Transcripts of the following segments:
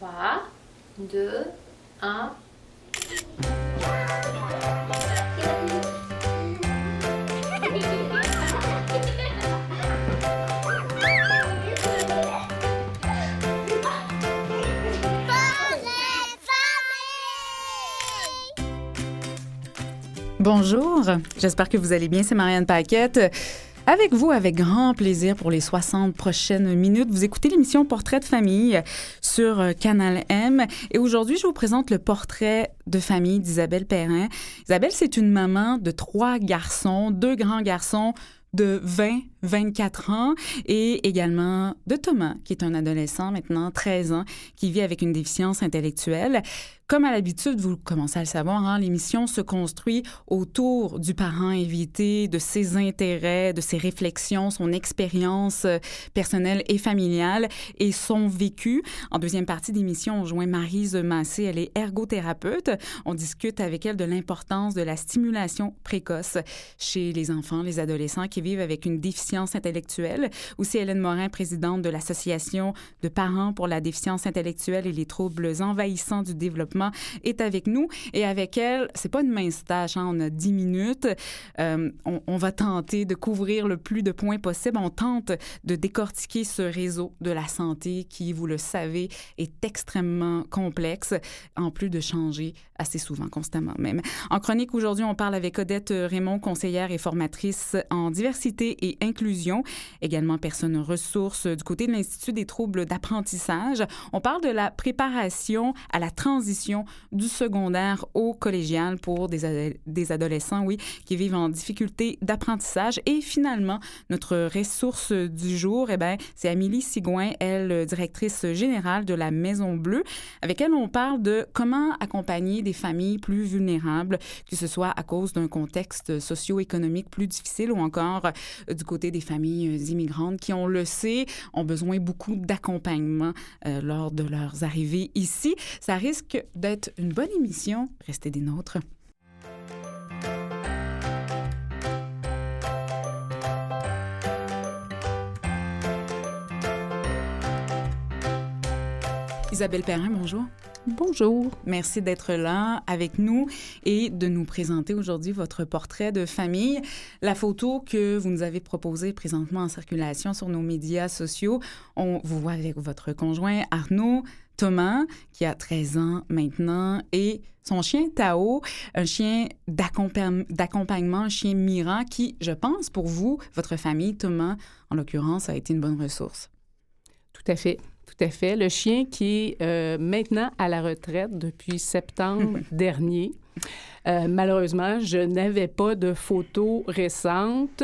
3, 2, 1. Bonjour, j'espère que vous allez bien, c'est Marianne Paquette. Avec vous, avec grand plaisir pour les 60 prochaines minutes, vous écoutez l'émission Portrait de famille sur euh, Canal M. Et aujourd'hui, je vous présente le portrait de famille d'Isabelle Perrin. Isabelle, c'est une maman de trois garçons, deux grands garçons de 20, 24 ans et également de Thomas, qui est un adolescent maintenant, 13 ans, qui vit avec une déficience intellectuelle. Comme à l'habitude, vous commencez à le savoir, hein, l'émission se construit autour du parent invité, de ses intérêts, de ses réflexions, son expérience euh, personnelle et familiale et son vécu. En deuxième partie d'émission, on joint Marise Massé, elle est ergothérapeute. On discute avec elle de l'importance de la stimulation précoce chez les enfants, les adolescents qui vivent avec une déficience intellectuelle. Aussi, Hélène Morin, présidente de l'Association de parents pour la déficience intellectuelle et les troubles envahissants du développement est avec nous. Et avec elle, c'est pas une mince tâche. Hein. On a 10 minutes. Euh, on, on, va tenter de couvrir le plus de points possible. On tente de décortiquer ce réseau de la santé qui, vous le savez, est extrêmement complexe, en plus de changer assez souvent, constamment même. En chronique aujourd'hui, on parle avec Odette Raymond, conseillère et formatrice en diversité et inclusion, également personne ressource du côté de l'Institut des troubles d'apprentissage. On parle de la préparation à la transition du secondaire au collégial pour des, des adolescents, oui, qui vivent en difficulté d'apprentissage. Et finalement, notre ressource du jour, eh bien, c'est Amélie Sigouin, elle, directrice générale de la Maison Bleue. Avec elle, on parle de comment accompagner des familles plus vulnérables, que ce soit à cause d'un contexte socio-économique plus difficile ou encore euh, du côté des familles euh, immigrantes qui, on le sait, ont besoin beaucoup d'accompagnement euh, lors de leurs arrivées ici. Ça risque d'être une bonne émission. Restez des nôtres. Isabelle Perrin, bonjour. Bonjour. Merci d'être là avec nous et de nous présenter aujourd'hui votre portrait de famille. La photo que vous nous avez proposée présentement en circulation sur nos médias sociaux, on vous voit avec votre conjoint Arnaud, Thomas, qui a 13 ans maintenant, et son chien Tao, un chien d'accompagnement, un chien mirant qui, je pense, pour vous, votre famille, Thomas, en l'occurrence, a été une bonne ressource. Tout à fait. Tout à fait. Le chien qui est euh, maintenant à la retraite depuis septembre dernier. Euh, malheureusement, je n'avais pas de photos récentes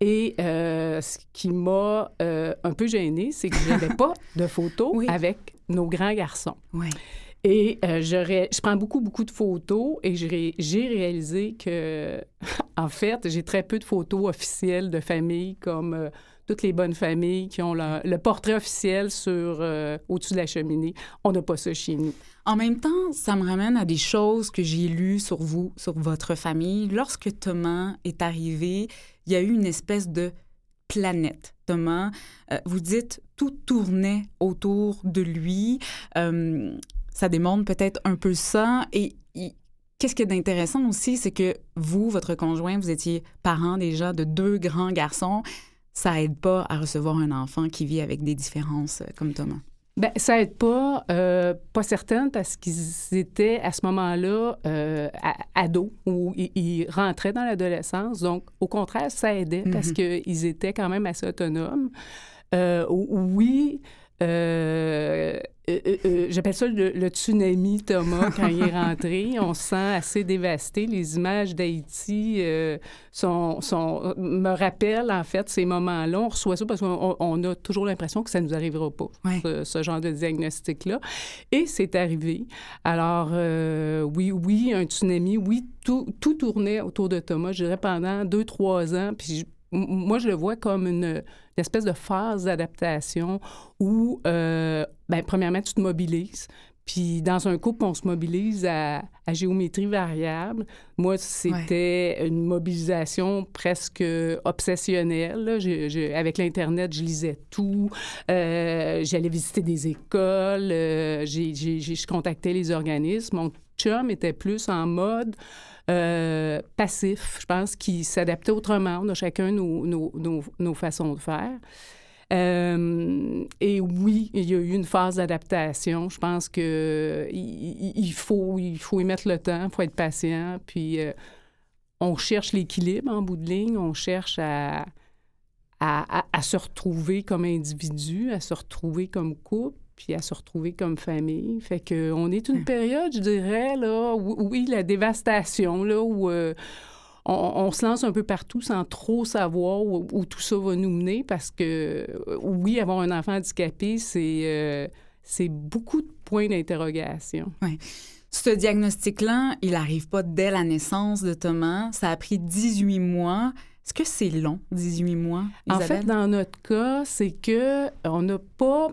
et euh, ce qui m'a un peu gênée, c'est que je n'avais pas de photos avec nos grands garçons. Oui. Et euh, je, prends beaucoup, beaucoup de photos et j'ai réalisé que, en fait, j'ai très peu de photos officielles de famille comme euh, toutes les bonnes familles qui ont le portrait officiel sur euh, au-dessus de la cheminée. On n'a pas ça chez nous. En même temps, ça me ramène à des choses que j'ai lues sur vous, sur votre famille. Lorsque Thomas est arrivé, il y a eu une espèce de planète. Thomas, vous dites tout tournait autour de lui. Euh, ça démontre peut-être un peu ça. Et qu'est-ce qui est d'intéressant aussi, c'est que vous, votre conjoint, vous étiez parent déjà de deux grands garçons. Ça aide pas à recevoir un enfant qui vit avec des différences euh, comme Thomas? Bien, ça aide pas, euh, pas certaine, parce qu'ils étaient à ce moment-là euh, ados ou ils, rentraient dans l'adolescence. Donc, au contraire, ça aidait parce mm-hmm. qu'ils étaient quand même assez autonomes. Euh, oui, euh, euh, euh, j'appelle ça le, tsunami Thomas quand il est rentré. On se sent assez dévasté. Les images d'Haïti sont, sont, me rappellent en fait ces moments-là. On reçoit ça parce qu'on a toujours l'impression que ça ne nous arrivera pas, ce, genre de diagnostic-là. Et c'est arrivé. Alors, oui, oui, un tsunami, oui, tout, tout tournait autour de Thomas, je dirais, pendant deux, trois ans. Puis moi, je le vois comme une, espèce de phase d'adaptation où, euh, ben, premièrement, tu te mobilises. Puis dans un couple, on se mobilise à, à géométrie variable. Moi, c'était une mobilisation presque obsessionnelle. là. Je- je- avec l'Internet, je lisais tout. Euh, J'allais visiter des écoles. euh, je contactais les organismes. Mon chum était plus en mode euh, passif, je pense, qui s'adaptait autrement. On a chacun nos, nos, nos, façons de faire. Euh, et oui, il y a eu une phase d'adaptation. Je pense que il, faut, il faut y mettre le temps, il faut être patient. Puis euh, on cherche l'équilibre en bout de ligne, on cherche à, à- à se retrouver comme individu, à se retrouver comme couple, puis à se retrouver comme famille. Fait que on est une période, je dirais, là, où, oui, la dévastation, là, où euh, on, on se lance un peu partout sans trop savoir où, où tout ça va nous mener, parce que, euh, oui, avoir un enfant handicapé, c'est... euh, c'est beaucoup de points d'interrogation. Ce diagnostic-là, il n'arrive pas dès la naissance de Thomas. Ça a pris 18 mois. Est-ce que c'est long, 18 mois, En fait, dans notre cas, c'est que on n'a pas.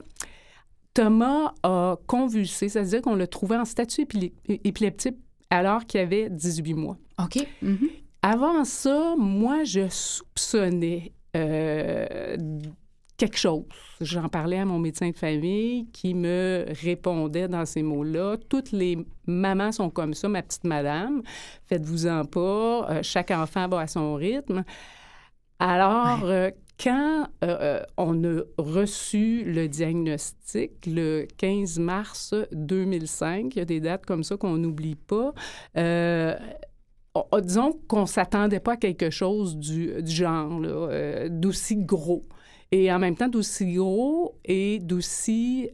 Thomas a convulsé, c'est-à-dire qu'on l'a trouvé en statut épileptique alors qu'il avait 18 mois. OK. Mhm. Avant ça, moi, je soupçonnais euh, quelque chose. J'en parlais à mon médecin de famille qui me répondait dans ces mots-là. Toutes les mamans sont comme ça, ma petite madame. Faites-vous-en pas. euh, chaque enfant va à son rythme. Alors, euh, quand euh, euh, on a reçu le diagnostic le 15 mars 2005, il y a des dates comme ça qu'on n'oublie pas, euh, on- on- disons qu'on s'attendait pas à quelque chose du, genre, d'aussi gros. Et en même temps, d'aussi gros et d'aussi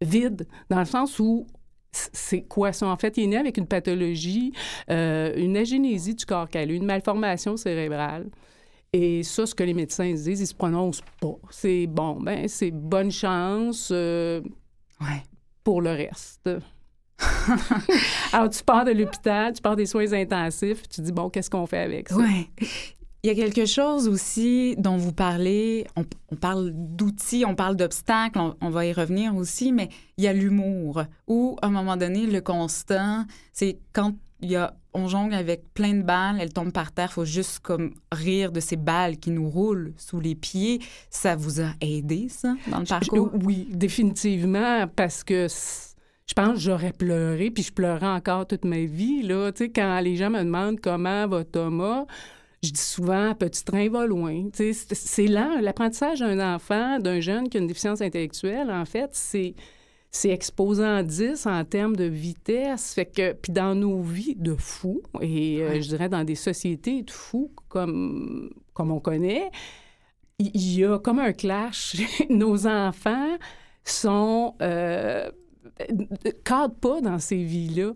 vide, dans le sens où c'est quoi ça? En fait, il est né avec une pathologie, une agénésie du corps calleux, une malformation cérébrale. Et ça, ce que les médecins disent, ils se prononcent pas. C'est bon, ben c'est bonne chance euh, Ouais. pour le reste. Alors, tu pars de l'hôpital, tu pars des soins intensifs, tu dis, bon, qu'est-ce qu'on fait avec ça? Ouais. Il y a quelque chose aussi dont vous parlez, on, on parle d'outils, on parle d'obstacles, on, on va y revenir aussi, mais il y a l'humour, où à un moment donné, le constant, c'est quand il y a, on jongle avec plein de balles, elles tombent par terre, faut juste comme rire de ces balles qui nous roulent sous les pieds. Ça vous a aidé, ça, dans le parcours? Je- Oui, définitivement, parce que je pense que j'aurais pleuré, puis je pleurais encore toute ma vie. Là. Tu sais, quand les gens me demandent comment va Thomas, je dis souvent, petit train va loin. Tu sais, C'est lent. L'apprentissage d'un enfant, d'un jeune qui a une déficience intellectuelle, en fait, c'est c'est exposant 10 en termes de vitesse. Fait que, puis dans nos vies de fous, et euh, je dirais dans des sociétés de fous comme, comme on connaît, il y a comme un clash. Nos enfants sont euh, cadrent pas dans ces vies-là.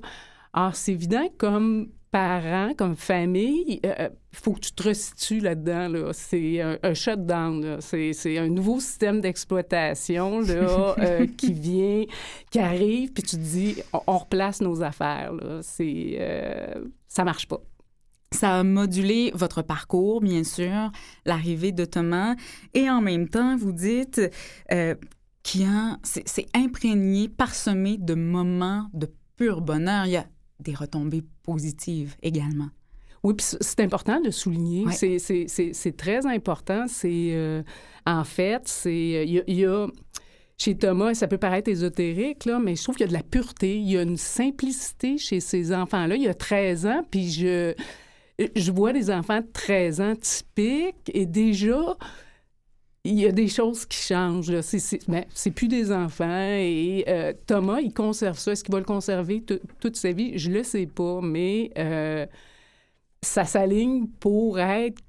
Alors, c'est évident comme parents, comme famille, il faut que tu te resitues là-dedans. Là. C'est un, un shutdown. C'est, c'est un nouveau système d'exploitation là, euh, qui vient, qui arrive, puis tu te dis, on, on replace nos affaires. Là. C'est, euh, ça marche pas. Ça a modulé votre parcours, bien sûr, l'arrivée de Thomas. Et en même temps, vous dites euh, qu'il y a, c'est, c'est imprégné, parsemé de moments de pur bonheur. Il y a des retombées positives également. Oui, puis c'est important de souligner. Ouais. C'est- C'est c'est- c'est très important. C'est euh, en fait, c'est il y, a- il y a chez Thomas, ça peut paraître ésotérique là, mais je trouve qu'il y a de la pureté, il y a une simplicité chez ces enfants-là. Il y a 13 ans, puis je je vois des enfants de 13 ans typiques et déjà il y a des choses qui changent. C'est, ben, plus des enfants. Et euh, Thomas, il conserve ça. Est-ce qu'il va le conserver tout- toute sa vie? Je le sais pas, mais euh, ça s'aligne pour être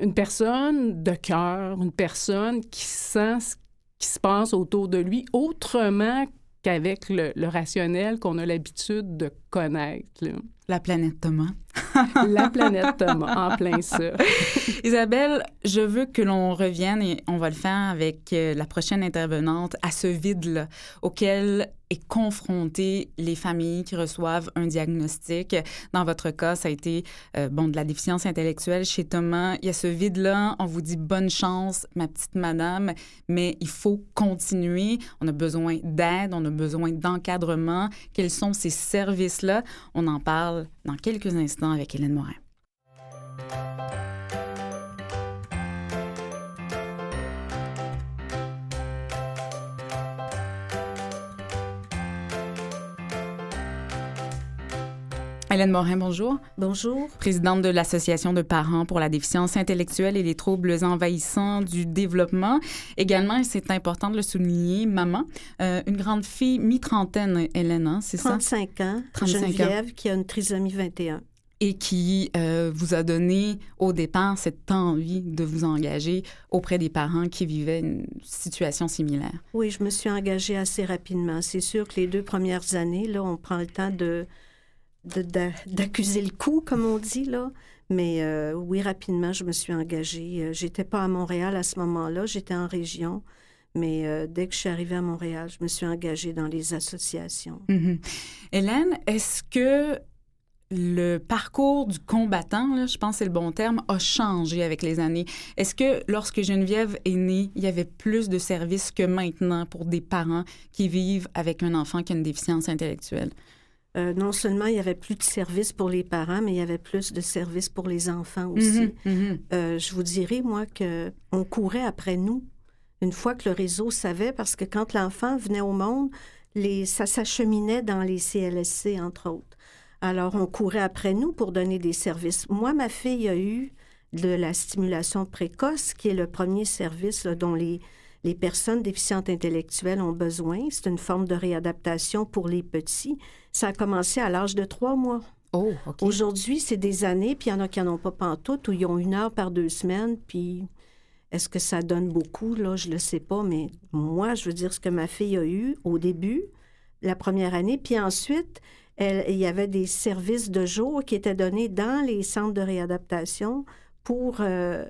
une personne de cœur, une personne qui sent ce qui se passe autour de lui autrement qu'avec le, le rationnel qu'on a l'habitude de connaître. là. La planète Thomas. La planète Thomas, en plein ça. Isabelle, je veux que l'on revienne, et on va le faire avec euh, la prochaine intervenante, à ce vide-là auquel est confrontée les familles qui reçoivent un diagnostic. Dans votre cas, ça a été euh, bon de la déficience intellectuelle chez Thomas. Il y a ce vide-là. On vous dit bonne chance, ma petite madame, mais il faut continuer. On a besoin d'aide, on a besoin d'encadrement. Quels sont ces On en parle dans quelques instants avec Hélène Morin. Hélène Morin, bonjour. Bonjour. Présidente de l'Association de parents pour la déficience intellectuelle et les troubles envahissants du développement. Également, et c'est important de le souligner, maman, euh, une grande fille mi-trentaine, Hélène, hein, c'est ça? 35 ans. 35 ans. Geneviève, qui a une trisomie 21. Et qui euh, vous a donné au départ cette envie de vous engager auprès des parents qui vivaient une situation similaire. Oui, je me suis engagée assez rapidement. C'est sûr que les deux premières années, là, on prend le temps de d'accuser le coup, comme on dit, là. Mais euh, oui, rapidement, je me suis engagée. Euh, J'étais pas à Montréal à ce moment-là, j'étais en région. Mais euh, dès que je suis arrivée à Montréal, je me suis engagée dans les associations. Mhm. Hélène, est-ce que le parcours du combattant, je pense que c'est le bon terme, a changé avec les années? Est-ce que lorsque Geneviève est née, il y avait plus de services que maintenant pour des parents qui vivent avec un enfant qui a une déficience intellectuelle? Euh, non seulement il y avait plus de services pour les parents, mais il y avait plus de services pour les enfants aussi. Mhm, mhm. Euh, je vous dirais, moi, que on courait après nous une fois que le réseau savait, parce que quand l'enfant venait au monde, les, ça s'acheminait dans les CLSC, entre autres. Alors, on courait après nous pour donner des services. Moi, ma fille a eu de la stimulation précoce, qui est le premier service là, dont les, les personnes déficientes intellectuelles ont besoin. C'est une forme de réadaptation pour les petits. Ça a commencé à l'âge de trois mois. Oh, OK. Aujourd'hui, c'est des années, puis il y en a qui n'en ont pas pantoute, où ils ont une heure par deux semaines, puis est-ce que ça donne beaucoup? Là, je le sais pas, mais moi, je veux dire ce que ma fille a eu au début, la première année, puis ensuite, elle- il y avait des services de jour qui étaient donnés dans les centres de réadaptation pour euh,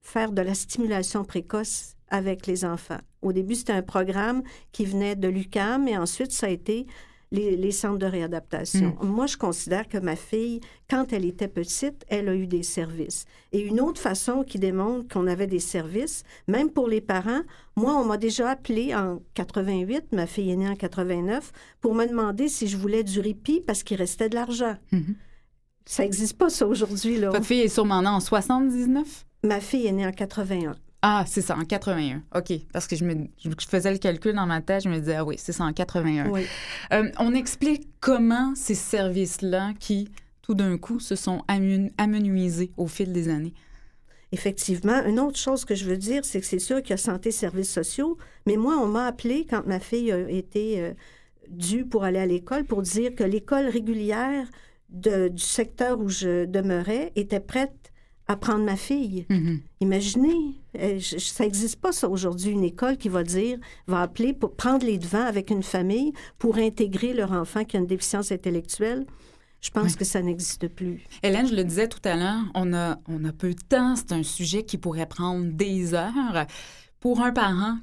faire de la stimulation précoce avec les enfants. Au début, c'était un programme qui venait de l'UCAM, et ensuite, ça a été les, les centres de réadaptation. Moi, je considère que ma fille, quand elle était petite, elle a eu des services. Et une autre façon qui démontre qu'on avait des services, même pour les parents, moi, on m'a déjà appelé en 88, ma fille est née en 89, pour me demander si je voulais du répit parce qu'il restait de l'argent. Mhm. Ça n'existe pas, ça, aujourd'hui. Votre fille est sûrement née en 79? Ma fille est née en 81. Ah, c'est ça, en 81. OK. Parce que je, me, je faisais le calcul dans ma tête, je me disais, ah oui, c'est ça, en 81. Oui. Euh, on explique comment ces services-là, qui tout d'un coup se sont amenuisés au fil des années. Effectivement. Une autre chose que je veux dire, c'est que c'est sûr qu'il y a santé, services sociaux, mais moi, on m'a appelé quand ma fille a été euh, due pour aller à l'école pour dire que l'école régulière de- du secteur où je demeurais était prête à prendre ma fille. Mhm. Imaginez, euh, je- ça n'existe pas ça aujourd'hui, une école qui va dire, va appeler pour prendre les devants avec une famille pour intégrer leur enfant qui a une déficience intellectuelle. Je pense Oui. que ça n'existe plus. Hélène, je le disais tout à l'heure, on a, on a peu de temps. C'est un sujet qui pourrait prendre des heures. Pour un parent,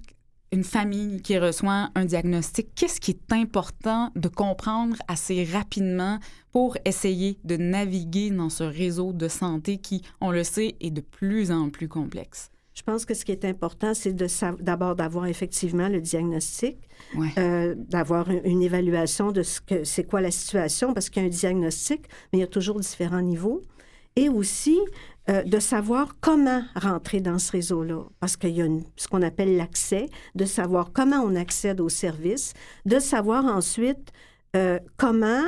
une famille qui reçoit un diagnostic, qu'est-ce qui est important de comprendre assez rapidement pour essayer de naviguer dans ce réseau de santé qui, on le sait, est de plus en plus complexe? Je pense que ce qui est important, c'est d'abord d'avoir effectivement le diagnostic, Ouais. euh, d'avoir une, une évaluation de ce que c'est quoi la situation, parce qu'il y a un diagnostic, mais il y a toujours différents niveaux. Et aussi euh, de savoir comment rentrer dans ce réseau-là, parce qu'il y a une- ce qu'on appelle l'accès, de savoir comment on accède aux services, de savoir ensuite euh, comment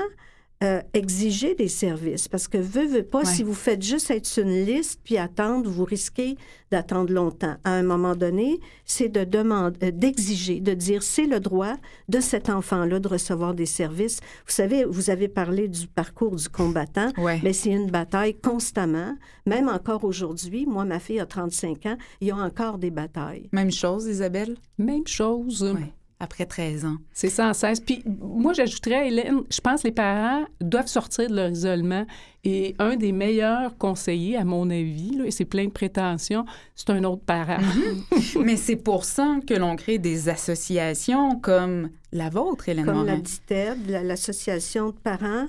euh, exiger des services. Parce que, veut, veut pas, Ouais. si vous faites juste être sur une liste puis attendre, vous risquez d'attendre longtemps. À un moment donné, c'est de demander, euh, d'exiger, de dire c'est le droit de cet enfant-là de recevoir des services. Vous savez, vous avez parlé du parcours du combattant, Ouais. mais c'est une bataille constamment. Même encore aujourd'hui, moi, ma fille a 35 ans, il y a encore des batailles. Même chose, Isabelle? Même chose. Ouais. Après 13 ans. C'est sans cesse. Puis moi, j'ajouterais, Hélène, je pense que les parents doivent sortir de leur isolement. Et un des meilleurs conseillers, à mon avis, là, et c'est plein de prétentions, c'est un autre parent. Mhm. Mais c'est pour ça que l'on crée des associations comme la vôtre, Hélène Comme la Morin. DITEB, la- l'Association de parents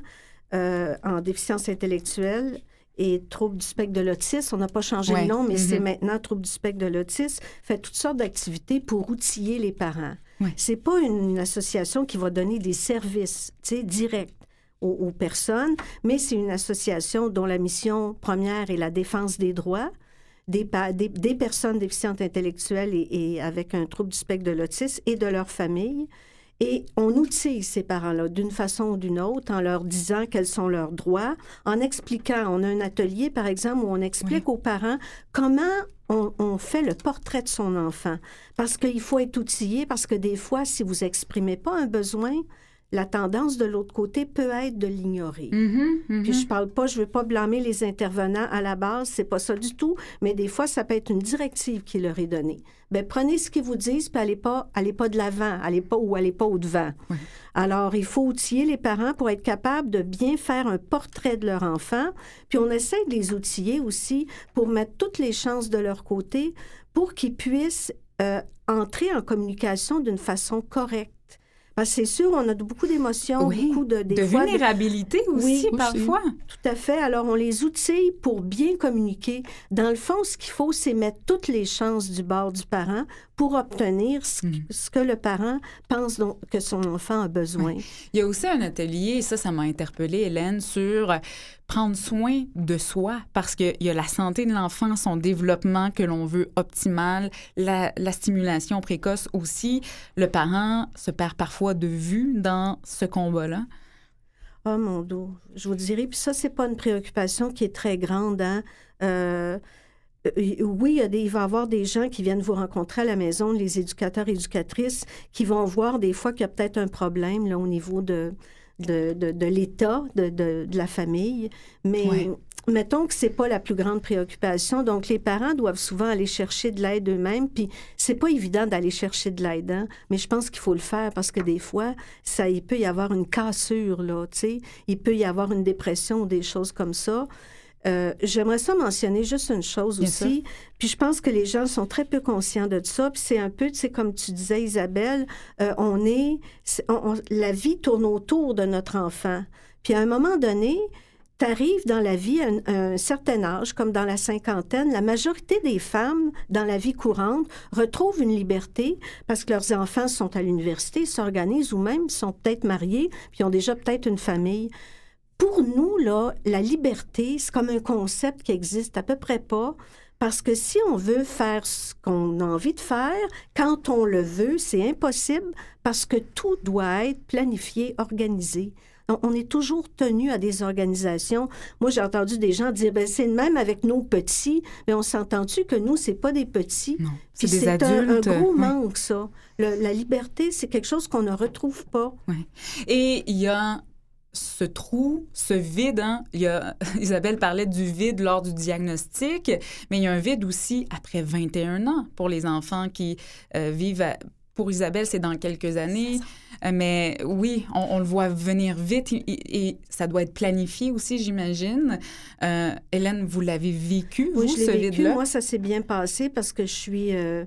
euh, en déficience intellectuelle et troubles du spectre de l'autisme. On n'a pas changé Ouais. le nom, mais c'est Mhm. maintenant troubles du spectre de l'autisme. Fait toutes sortes d'activités pour outiller les parents. Ouais. C'est pas une association qui va donner des services, directs aux, aux personnes, mais c'est une association dont la mission première est la défense des droits des, pa- des, des personnes déficientes intellectuelles et, et avec un trouble du spectre de l'autisme et de leur famille. Et on outille ces parents-là d'une façon ou d'une autre en leur disant quels sont leurs droits, en expliquant. On a un atelier, par exemple, où on explique aux parents comment on, on fait le portrait de son enfant. Parce qu'il faut être outillé, parce que des fois, si vous exprimez pas un besoin, la tendance de l'autre côté peut être de l'ignorer. Mhm, mhm. Puis je parle pas, je veux pas blâmer les intervenants à la base, c'est pas ça du tout, mais des fois ça peut être une directive qui leur est donnée. Ben prenez ce qu'ils vous disent, puis allez pas, allez pas de l'avant, allez pas ou allez pas au devant. Oui. Alors il faut outiller les parents pour être capables de bien faire un portrait de leur enfant, puis on essaie de les outiller aussi pour mettre toutes les chances de leur côté pour qu'ils puissent euh, entrer en communication d'une façon correcte. Parce que c'est sûr, on a beaucoup d'émotions, Oui, beaucoup de, des de fois, vulnérabilité aussi, Oui, aussi. parfois. tout à fait. Alors, on les outille pour bien communiquer. Dans le fond, ce qu'il faut, c'est mettre toutes les chances du bord du parent pour obtenir ce, Mm. ce que le parent pense donc que son enfant a besoin. Il y a aussi un atelier, et ça, ça m'a interpellée, Hélène, sur prendre soin de soi, parce qu'il y a la santé de l'enfant, son développement que l'on veut optimal, la, la stimulation précoce aussi. Le parent se perd parfois de vue dans ce combat-là. Oh mon dos, je vous dirais, puis ça, c'est pas une préoccupation qui est très grande. Hein? Euh, euh, oui, il, il va y avoir des gens qui viennent vous rencontrer à la maison, les éducateurs, éducatrices, qui vont voir des fois qu'il y a peut-être un problème là, au niveau de, de, de, de l'état de, de, la famille. Mais Ouais. mettons que c'est pas la plus grande préoccupation. Donc, les parents doivent souvent aller chercher de l'aide eux-mêmes. Puis, c'est pas évident d'aller chercher de l'aide, hein? mais je pense qu'il faut le faire parce que des fois, ça, il peut y avoir une cassure, là, tu sais. Il peut y avoir une dépression ou des choses comme ça. Euh, J'aimerais ça mentionner juste une chose Bien aussi. Puis je pense que les gens sont très peu conscients de ça. Puis c'est un peu, tu sais, comme tu disais, Isabelle, euh, on est, c'est- on- on- la vie tourne autour de notre enfant. Puis à un moment donné, tu arrives dans la vie à un, à un certain âge, comme dans la cinquantaine, la majorité des femmes dans la vie courante retrouvent une liberté parce que leurs enfants sont à l'université, s'organisent ou même sont peut-être mariés, puis ont déjà peut-être une famille. Pour nous, là, la liberté, c'est comme un concept qui existe à peu près pas. Parce que si on veut faire ce qu'on a envie de faire, quand on le veut, c'est impossible parce que tout doit être planifié, organisé. On on est toujours tenu à des organisations. Moi, j'ai entendu des gens dire, ben, c'est le même avec nos petits, mais on s'entend-tu que nous, c'est pas des petits? Non, c'est Puis c'est un, un gros ouais. manque, ça. Le- la liberté, c'est quelque chose qu'on ne retrouve pas. Et il y a ce trou, ce vide. hein. Il y a, Isabelle parlait du vide lors du diagnostic, mais il y a un vide aussi après 21 ans pour les enfants qui euh, vivent. à- pour Isabelle, c'est dans quelques années. Euh, Mais oui, on, on le voit venir vite et, ça doit être planifié aussi, j'imagine. Euh, Hélène, vous l'avez vécu, Oui, vous, je ce vécu. Moi, ça s'est bien passé parce que je suis, euh,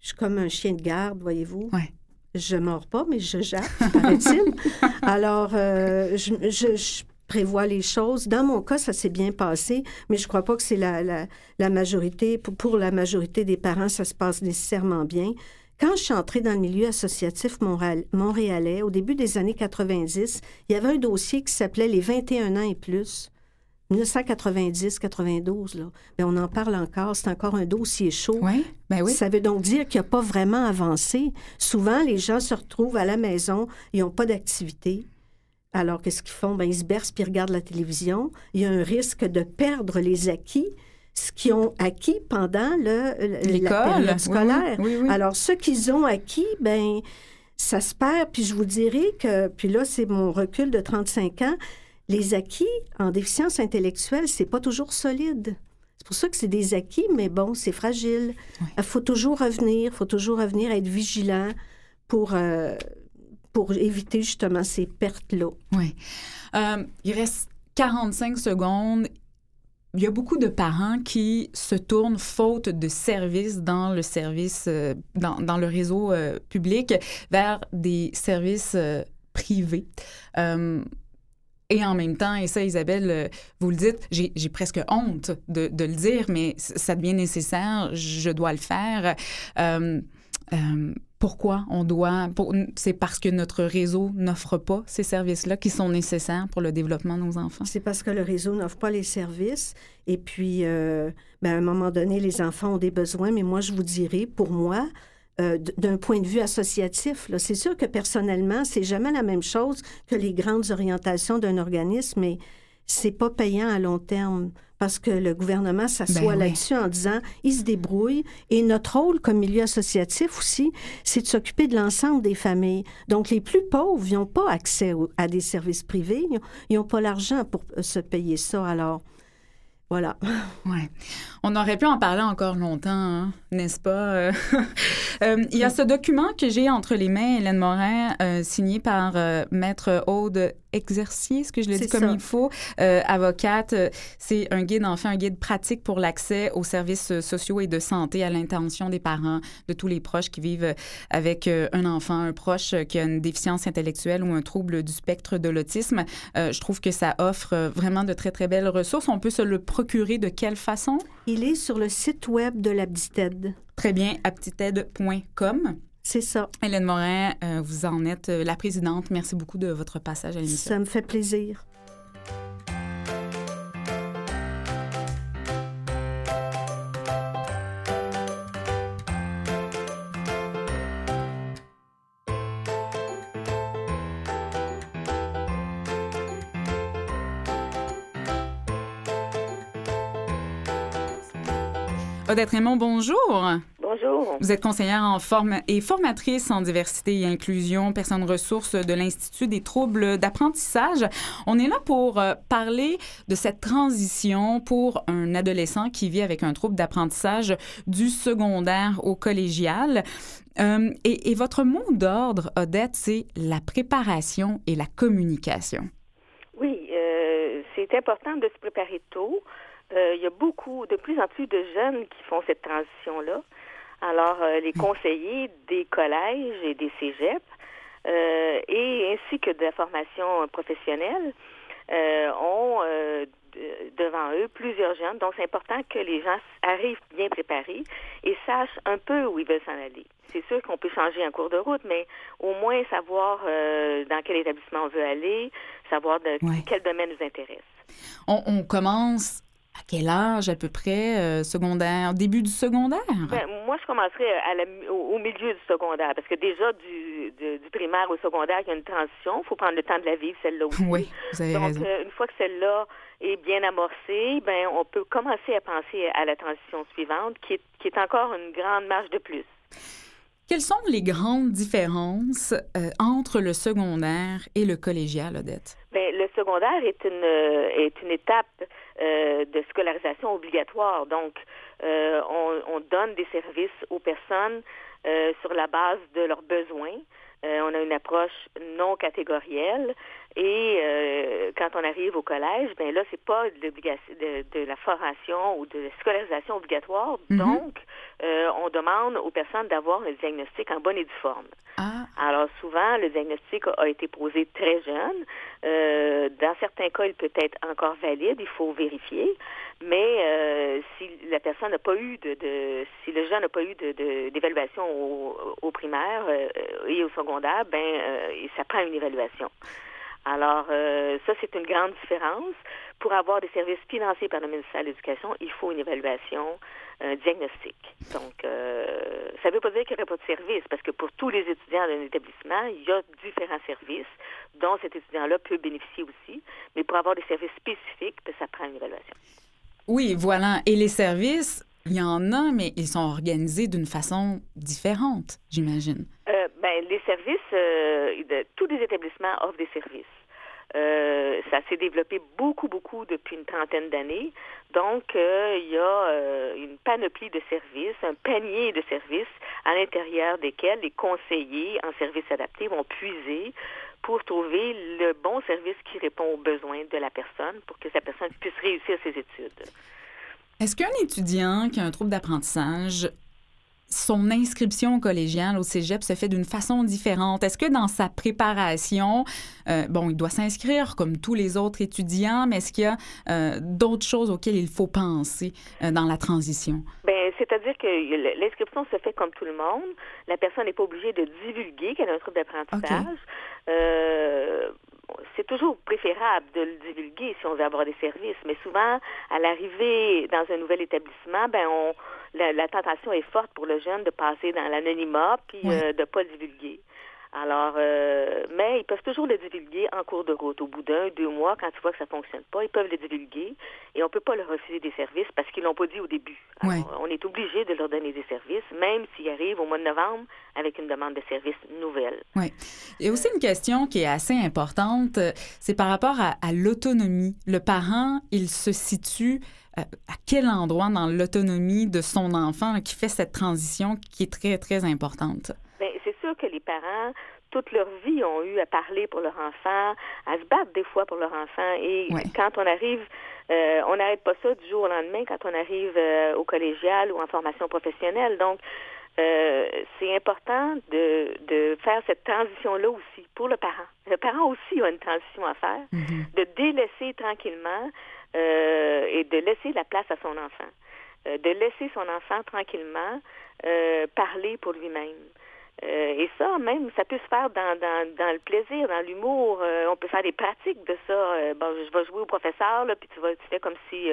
je suis comme un chien de garde, voyez-vous. Ouais. Je mords pas, mais je jappe, paraît-il. Alors, euh, je, je- je prévois les choses. Dans mon cas, ça s'est bien passé, mais je crois pas que c'est la, la, la majorité. Pour, pour la majorité des parents, ça se passe nécessairement bien. Quand je suis entrée dans le milieu associatif montréal- montréalais, au début des années 90, il y avait un dossier qui s'appelait les 21 ans et plus. 1990-92, là. Mais on en parle encore, c'est encore un dossier chaud. Oui, ben oui. Ça veut donc dire qu'il n'a pas vraiment avancé. Souvent, les gens se retrouvent à la maison, ils n'ont pas d'activité. Alors, qu'est-ce qu'ils font? Ben, ils se bercent puis ils regardent la télévision. Il y a un risque de perdre les acquis, ce qu'ils ont acquis pendant le, le- L'école. la période scolaire. Oui, oui. Alors, ce qu'ils ont acquis, ben ça se perd. Puis je vous dirais que, puis là, c'est mon recul de 35 ans, les acquis en déficience intellectuelle, c'est pas toujours solide. C'est pour ça que c'est des acquis, mais bon, c'est fragile. Il faut toujours revenir, il faut toujours revenir, être vigilant pour, euh, pour éviter justement ces pertes-là. Oui. Euh, il reste 45 secondes. Il y a beaucoup de parents qui se tournent faute de services dans le service, euh, dans, dans, le réseau public vers des services privés. Et en même temps, et ça, Isabelle, vous le dites, j'ai presque honte de, le dire, mais ça devient nécessaire, je dois le faire pourquoi on doit. c'est parce que notre réseau n'offre pas ces services-là qui sont nécessaires pour le développement de nos enfants? C'est parce que le réseau n'offre pas les services. Et puis, euh, ben, à un moment donné, les enfants ont des besoins. Mais moi, je vous dirais, pour moi, euh, d'un point de vue associatif, c'est sûr que personnellement, c'est jamais la même chose que les grandes orientations d'un organisme, mais c'est pas payant à long terme parce que le gouvernement s'assoit ben là-dessus en disant il se débrouille et notre rôle comme milieu associatif aussi, c'est de s'occuper de l'ensemble des familles. Donc les plus pauvres n'ont pas accès à des services privés, ils n'ont pas l'argent pour euh, se payer ça. Alors voilà. Ouais. On aurait pu en parler encore longtemps, hein, n'est-ce pas? Euh, euh, il y a ce document que j'ai entre les mains, Hélène Morin, signé par Maître Aude Exercier, est-ce que je le dis comme il faut, euh, avocate. Euh, c'est un guide, enfin, un guide pratique pour l'accès aux services euh, sociaux et de santé à l'intention des parents, de tous les proches qui vivent avec un enfant, un proche qui a une déficience intellectuelle ou un trouble du spectre de l'autisme. je trouve que ça offre vraiment de très, très belles ressources. On peut se le procurer de quelle façon? Il est sur le site web de l'Abdited. Très bien, abdited.com. C'est ça. Hélène Morin, euh, vous en êtes euh, la présidente. Merci beaucoup de votre passage à l'émission. Ça me fait plaisir. Odette Raymond, bonjour. Bonjour. Vous êtes conseillère en forme et formatrice en diversité et inclusion, personne ressources de l'Institut des troubles d'apprentissage. On est là pour euh, parler de cette transition pour un adolescent qui vit avec un trouble d'apprentissage du secondaire au collégial. Euh, et, votre mot d'ordre, Odette, c'est la préparation et la communication. Oui, euh, c'est important de se préparer tôt. il y a beaucoup, de plus en plus de jeunes qui font cette transition-là. Alors, euh, les conseillers des collèges et des cégeps, euh, et ainsi que de la formation professionnelle, euh, ont devant eux plusieurs jeunes. Donc, c'est important que les gens arrivent bien préparés et sachent un peu où ils veulent s'en aller. C'est sûr qu'on peut changer en cours de route, mais au moins savoir dans quel établissement on veut aller, savoir de quel domaine nous intéresse. On, on commence à quel âge à peu près, euh, secondaire, début du secondaire? Ben, moi, je commencerais au, milieu du secondaire, parce que déjà, du, du, primaire au secondaire, il y a une transition. Il faut prendre le temps de la vivre, celle-là aussi. Oui, vous avez Donc, euh, une fois que celle-là est bien amorcée, ben, on peut commencer à penser à la transition suivante, qui est, qui est encore une grande marge de plus. Quelles sont les grandes différences euh, entre le secondaire et le collégial, Odette? Bien, le secondaire est une, est une étape euh, de scolarisation obligatoire. Donc, euh, on, donne des services aux personnes euh, sur la base de leurs besoins. on a une approche non catégorielle et quand on arrive au collège, ben là c'est pas de, de, de, la formation ou de la scolarisation obligatoire. Mm-hmm. Donc, on demande aux personnes d'avoir un diagnostic en bonne et due forme. Ah. Alors souvent, le diagnostic a été posé très jeune. Euh, dans certains cas, il peut être encore valide, il faut vérifier. Mais euh, si la personne n'a pas eu de, de, si le jeune n'a pas eu de, d'évaluation au, au, primaire euh, et au secondaire, ben ça prend une évaluation. Alors, ça, c'est une grande différence. Pour avoir des services financés par le ministère de l'Éducation, il faut une évaluation un diagnostic. Donc, euh, ça ne veut pas dire qu'il n'y aurait pas de service, parce que pour tous les étudiants d'un établissement, il y a différents services dont cet étudiant-là peut bénéficier aussi. Mais pour avoir des services spécifiques, ben, ça prend une évaluation. Oui, voilà. Et les services, il y en a, mais ils sont organisés d'une façon différente, j'imagine. Euh, ben, les services, euh, tous les établissements offrent des services. Euh, ça s'est développé beaucoup, beaucoup depuis une trentaine d'années. Donc, euh, il y a euh, une panoplie de services, un panier de services à l'intérieur desquels les conseillers en services adaptés vont puiser pour trouver le bon service qui répond aux besoins de la personne pour que sa personne puisse réussir ses études. Est-ce qu'un étudiant qui a un trouble d'apprentissage son inscription collégiale au cégep se fait d'une façon différente. Est-ce que dans sa préparation, euh, bon, il doit s'inscrire comme tous les autres étudiants, mais est-ce qu'il y a euh, d'autres choses auxquelles il faut penser euh, dans la transition? Bien, c'est-à-dire que l'inscription se fait comme tout le monde. La personne n'est pas obligée de divulguer qu'elle a un trouble d'apprentissage. c'est toujours préférable de le divulguer si on veut avoir des services, mais souvent, à l'arrivée dans un nouvel établissement, ben on la, tentation est forte pour le jeune de passer dans l'anonymat puis euh, de ne pas divulguer. Alors, euh, mais ils peuvent toujours le divulguer en cours de route. Au bout d'un, deux mois, quand tu vois que ça ne fonctionne pas, ils peuvent le divulguer et on ne peut pas leur refuser des services parce qu'ils l'ont pas dit au début. Alors, On est obligé de leur donner des services, même s'ils arrivent au mois de novembre avec une demande de service nouvelle. Oui. Il y a aussi une question qui est assez importante, c'est par rapport à, à l'autonomie. Le parent, il se situe à quel endroit dans l'autonomie de son enfant qui fait cette transition qui est très, très importante? Bien, c'est sûr que les parents, toute leur vie, ont eu à parler pour leur enfant, à se battre des fois pour leur enfant. Et quand on arrive, euh, on n'arrête pas ça du jour au lendemain quand on arrive euh, au collégial ou en formation professionnelle. Donc, c'est important de, de faire cette transition-là aussi pour le parent. Le parent aussi a une transition à faire, mm-hmm. de délaisser tranquillement euh, et de laisser la place à son enfant, euh, de laisser son enfant tranquillement euh, parler pour lui-même. et ça, même, ça peut se faire dans, dans, dans le plaisir, dans l'humour. on peut faire des pratiques de ça. bon, je vais jouer au professeur, là, puis tu vas, tu fais comme si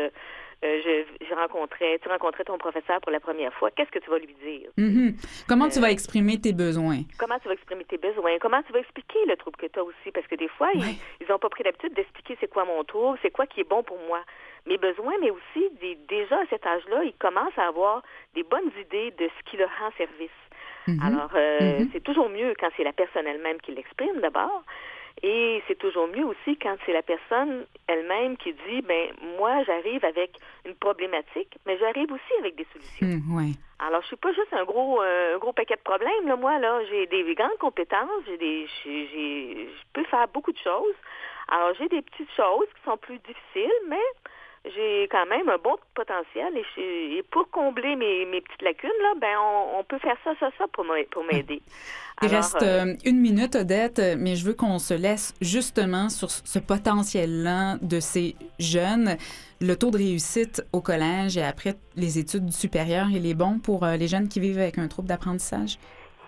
je, je, rencontrais, tu rencontrais ton professeur pour la première fois. Qu'est-ce que tu vas lui dire? Mm-hmm. Comment tu vas exprimer tes besoins? Comment tu vas exprimer tes besoins? Comment tu vas expliquer le trouble que tu as aussi? Parce que des fois, ils n'ont pas pris l'habitude d'expliquer c'est quoi mon trouble, c'est quoi qui est bon pour moi mes besoins, mais aussi déjà à cet âge-là, ils commencent à avoir des bonnes idées de ce qui leur rend service. Mm-hmm. Alors, euh, mm-hmm. c'est toujours mieux quand c'est la personne elle-même qui l'exprime d'abord. Et c'est toujours mieux aussi quand c'est la personne elle-même qui dit, ben moi j'arrive avec une problématique, mais j'arrive aussi avec des solutions. Mm, Alors je suis pas juste un gros euh, un gros paquet de problèmes là, moi là, j'ai des grandes compétences, j'ai des j'ai je peux faire beaucoup de choses. Alors j'ai des petites choses qui sont plus difficiles, mais j'ai quand même un bon potentiel et, pour combler mes, mes, petites lacunes, là, ben on, peut faire ça, ça, ça pour m'aider. Il reste euh, euh, une minute, Odette, mais je veux qu'on se laisse justement sur ce potentiel-là de ces jeunes. Le taux de réussite au collège et après les études supérieures, il est bon pour euh, les jeunes qui vivent avec un trouble d'apprentissage?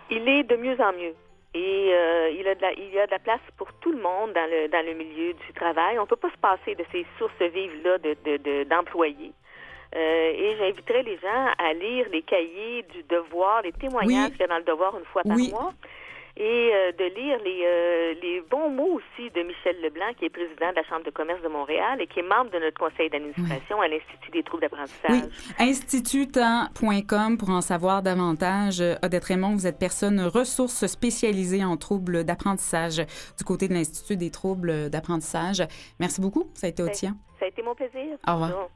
Il est de mieux en mieux. Et euh, il, a de la, il y a de la place pour tout le monde dans le, dans le milieu du travail. On ne peut pas se passer de ces sources vives-là d'employés. De, de, euh, et j'inviterai les gens à lire les cahiers du devoir, les témoignages qu'il y a dans le devoir une fois par mois et euh, de lire les, euh, les bons mots aussi de Michel Leblanc, qui est président de la Chambre de commerce de Montréal et qui est membre de notre conseil d'administration à l'Institut des troubles d'apprentissage. Oui, institut.com pour en savoir davantage. Odette Raymond, vous êtes personne ressource spécialisée en troubles d'apprentissage du côté de l'Institut des troubles d'apprentissage. Merci beaucoup. Ça a été au tien. Ça a été mon plaisir. Au revoir.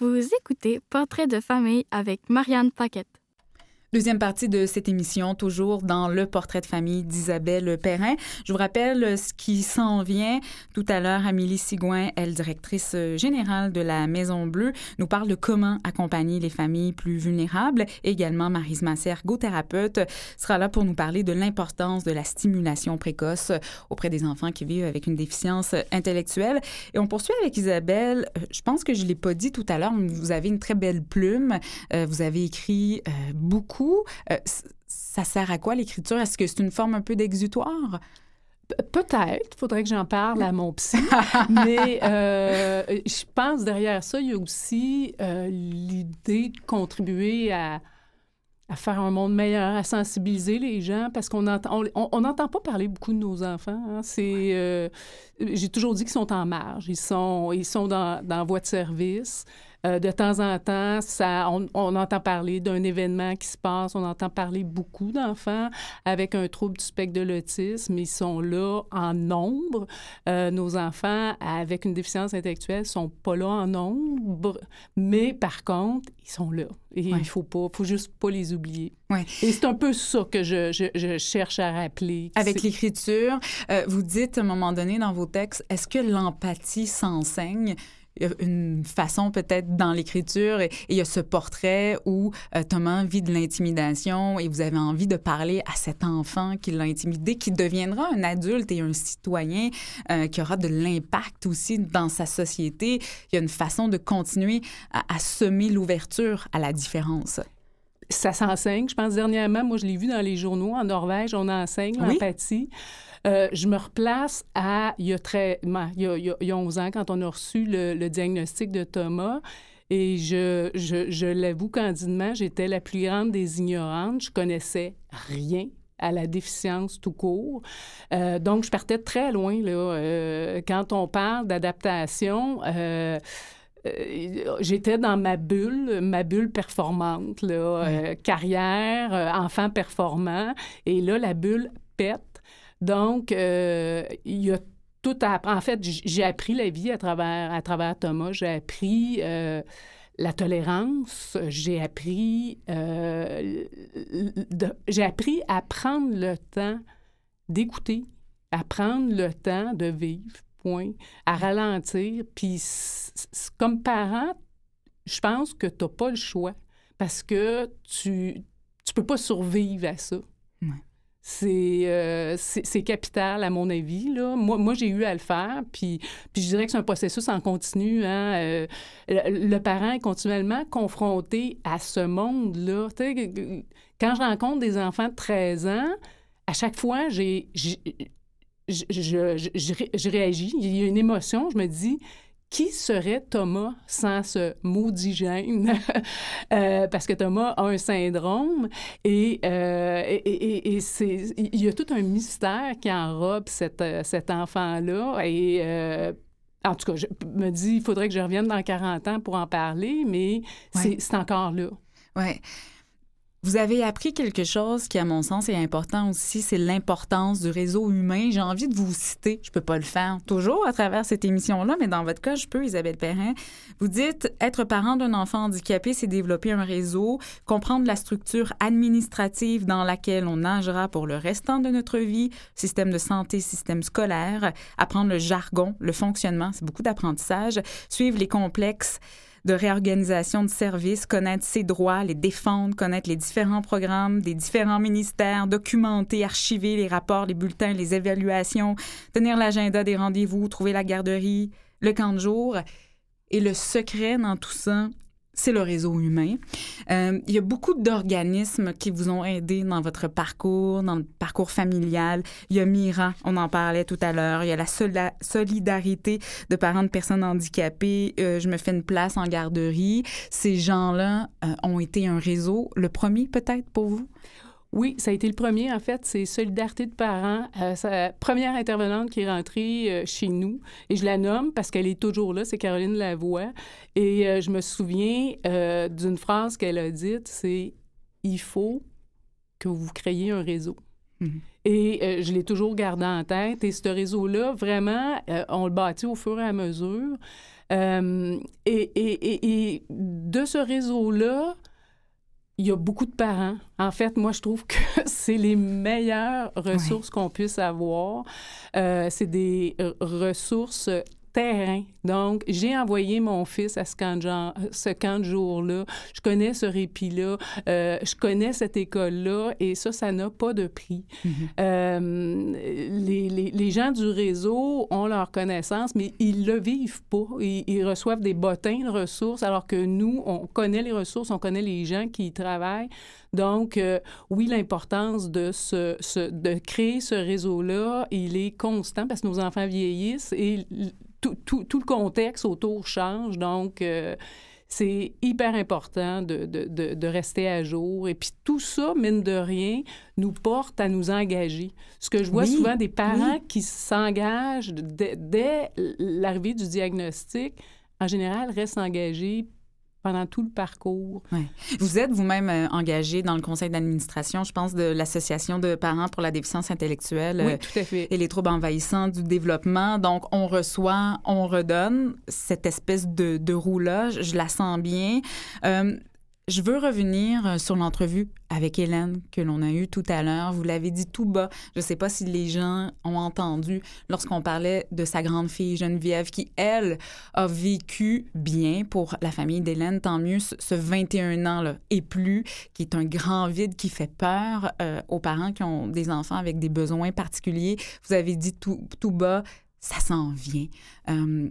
Vous écoutez Portrait de famille avec Marianne Paquette. Deuxième partie de cette émission, toujours dans le portrait de famille d'Isabelle Perrin. Je vous rappelle ce qui s'en vient. Tout à l'heure, Amélie Sigouin, elle, directrice générale de la Maison Bleue, nous parle de comment accompagner les familles plus vulnérables. Également, Marise Masser, ergothérapeute, sera là pour nous parler de l'importance de la stimulation précoce auprès des enfants qui vivent avec une déficience intellectuelle. Et on poursuit avec Isabelle. Euh, je pense que je ne l'ai pas dit tout à l'heure, mais vous avez une très belle plume. Euh, vous avez écrit euh, beaucoup euh, ça sert à quoi l'écriture? Est-ce que c'est une forme un peu d'exutoire? Peut-être, il faudrait que j'en parle à mon psy. mais euh, je pense derrière ça, il y a aussi euh, l'idée de contribuer à, faire un monde meilleur, à sensibiliser les gens, parce qu'on n'entend on, pas parler beaucoup de nos enfants. Hein. C'est, j'ai toujours dit qu'ils sont en marge, ils sont, ils sont dans, dans voie de service. Euh, de temps en temps, ça, on, on entend parler d'un événement qui se passe, on entend parler beaucoup d'enfants avec un trouble du spectre de l'autisme. Ils sont là en nombre. Euh, nos enfants avec une déficience intellectuelle sont pas là en nombre, mais par contre, ils sont là. Et Ouais. il faut pas, faut juste pas les oublier. Ouais. Et c'est un peu ça que je, je, je cherche à rappeler. Avec l'écriture, euh, vous dites à un moment donné dans vos textes, est-ce que l'empathie s'enseigne? Il y a une façon peut-être dans l'écriture, et, il y a ce portrait où euh, Thomas vit de l'intimidation et vous avez envie de parler à cet enfant qui l'a intimidé, qui deviendra un adulte et un citoyen euh, qui aura de l'impact aussi dans sa société. Il y a une façon de continuer à semer l'ouverture à la différence. Ça s'enseigne. Je pense dernièrement, moi, je l'ai vu dans les journaux en Norvège, on enseigne Oui. l'empathie. Euh, je me replace à il y, a très, il, y a, il y a- il y a 11 ans quand on a reçu le, le diagnostic de Thomas. Et je, je, je l'avoue candidement, j'étais la plus grande des ignorantes. Je connaissais rien à la déficience tout court. Euh, donc, je partais très loin. Là. Euh, quand on parle d'adaptation, euh, euh, j'étais dans ma bulle, ma bulle performante, là, euh, carrière, euh, enfant performant, et là, la bulle pète. Donc, il y a tout à apprendre. En fait, j'ai appris la vie à travers, à travers Thomas. J'ai appris la tolérance. J'ai appris, j'ai appris à prendre le temps d'écouter, à prendre le temps de vivre, point, à ralentir. Puis, comme parent, je pense que tu n'as pas le choix parce que tu tu peux pas survivre à ça. Ouais. C'est euh, c'est capital, à mon avis. Là. Moi, moi j'ai eu à le faire, puis, puis je dirais que c'est un processus en continu. Hein. Euh, le, parent est continuellement confronté à ce monde-là. Quand je rencontre des enfants de 13 ans, à chaque fois, j'ai- je, je, je, je ré- je réagis. Il y a une émotion. Je me dis, qui serait Thomas sans ce maudit gène? Euh, parce que Thomas a un syndrome et, euh, et, et- et c'est, il y a tout un mystère qui enrobe cet, euh, cet enfant-là. Et euh, en tout cas, je me dis, il faudrait que je revienne dans 40 ans pour en parler, mais c'est, Ouais. c'est encore là. Ouais. Vous avez appris quelque chose qui, à mon sens, est important aussi, c'est l'importance du réseau humain. J'ai envie de vous citer, je peux pas le faire toujours à travers cette émission-là, mais dans votre cas, je peux, Isabelle Perrin. Vous dites, être parent d'un enfant handicapé, c'est développer un réseau, comprendre la structure administrative dans laquelle on nagera pour le restant de notre vie, système de santé, système scolaire, apprendre le jargon, le fonctionnement, c'est beaucoup d'apprentissage, suivre les complexes de réorganisation de services, connaître ses droits, les défendre, connaître les différents programmes des différents ministères, documenter, archiver les rapports, les bulletins, les évaluations, tenir l'agenda des rendez-vous, trouver la garderie, le camp de jour. Et le secret dans tout ça, c'est le réseau humain. Euh, il y a beaucoup d'organismes qui vous ont aidé dans votre parcours, dans le parcours familial. Il y a Mira, on en parlait tout à l'heure. Il y a la solidarité de parents de personnes handicapées. Euh, je me fais une place en garderie. Ces gens-là euh, ont été un réseau. Le premier, peut-être, pour vous? Oui, ça a été le premier, en fait. C'est Solidarité de parents. Euh, sa première intervenante qui est rentrée euh, chez nous. Et je la nomme parce qu'elle est toujours là. C'est Caroline Lavoie. Et euh, je me souviens euh, d'une phrase qu'elle a dite, c'est « Il faut que vous créiez un réseau ». Mhm. Et je l'ai toujours gardé en tête. Et ce réseau-là, vraiment, on le bâtit au fur et à mesure. Et, et- et- et de ce réseau-là, il y a beaucoup de parents. En fait, moi, je trouve que c'est les meilleures ressources qu'on puisse avoir. Euh, c'est des euh, ressources terrain. Donc, j'ai envoyé mon fils à ce camp de, genre- ce camp de jour-là. Je connais ce répit-là. Euh, je connais cette école-là. Et ça, ça n'a pas de prix. Euh, les, les- les gens du réseau ont leur connaissance, mais ils le vivent pas. Ils, ils reçoivent des bottins de ressources, alors que nous, on connaît les ressources, on connaît les gens qui y travaillent. Donc, euh, oui, l'importance de, ce, ce- de créer ce réseau-là, il est constant parce que nos enfants vieillissent et tout, tout- tout le contexte autour change. Donc, euh, c'est hyper important de, de- de- de rester à jour. Et puis tout ça, mine de rien, nous porte à nous engager. Ce que je vois Oui, souvent des parents qui s'engagent dès, dès l'arrivée du diagnostic, en général, restent engagés pendant tout le parcours. Ouais. Vous êtes vous-même euh, engagé dans le conseil d'administration, je pense, de l'Association de parents pour la déficience intellectuelle Oui, euh, tout à fait. et les troubles envahissants du développement. Donc, on reçoit, on redonne cette espèce de, de roue-là. Je, je la sens bien. Euh, je veux revenir euh, sur l'entrevue avec Hélène que l'on a eue tout à l'heure. Vous l'avez dit tout bas. Je ne sais pas si les gens ont entendu lorsqu'on parlait de sa grande fille Geneviève qui, elle, a vécu bien pour la famille d'Hélène. Tant mieux ce, ce 21 ans-là et plus, qui est un grand vide qui fait peur euh, aux parents qui ont des enfants avec des besoins particuliers. Vous avez dit tout, bas, ça s'en vient. Euh,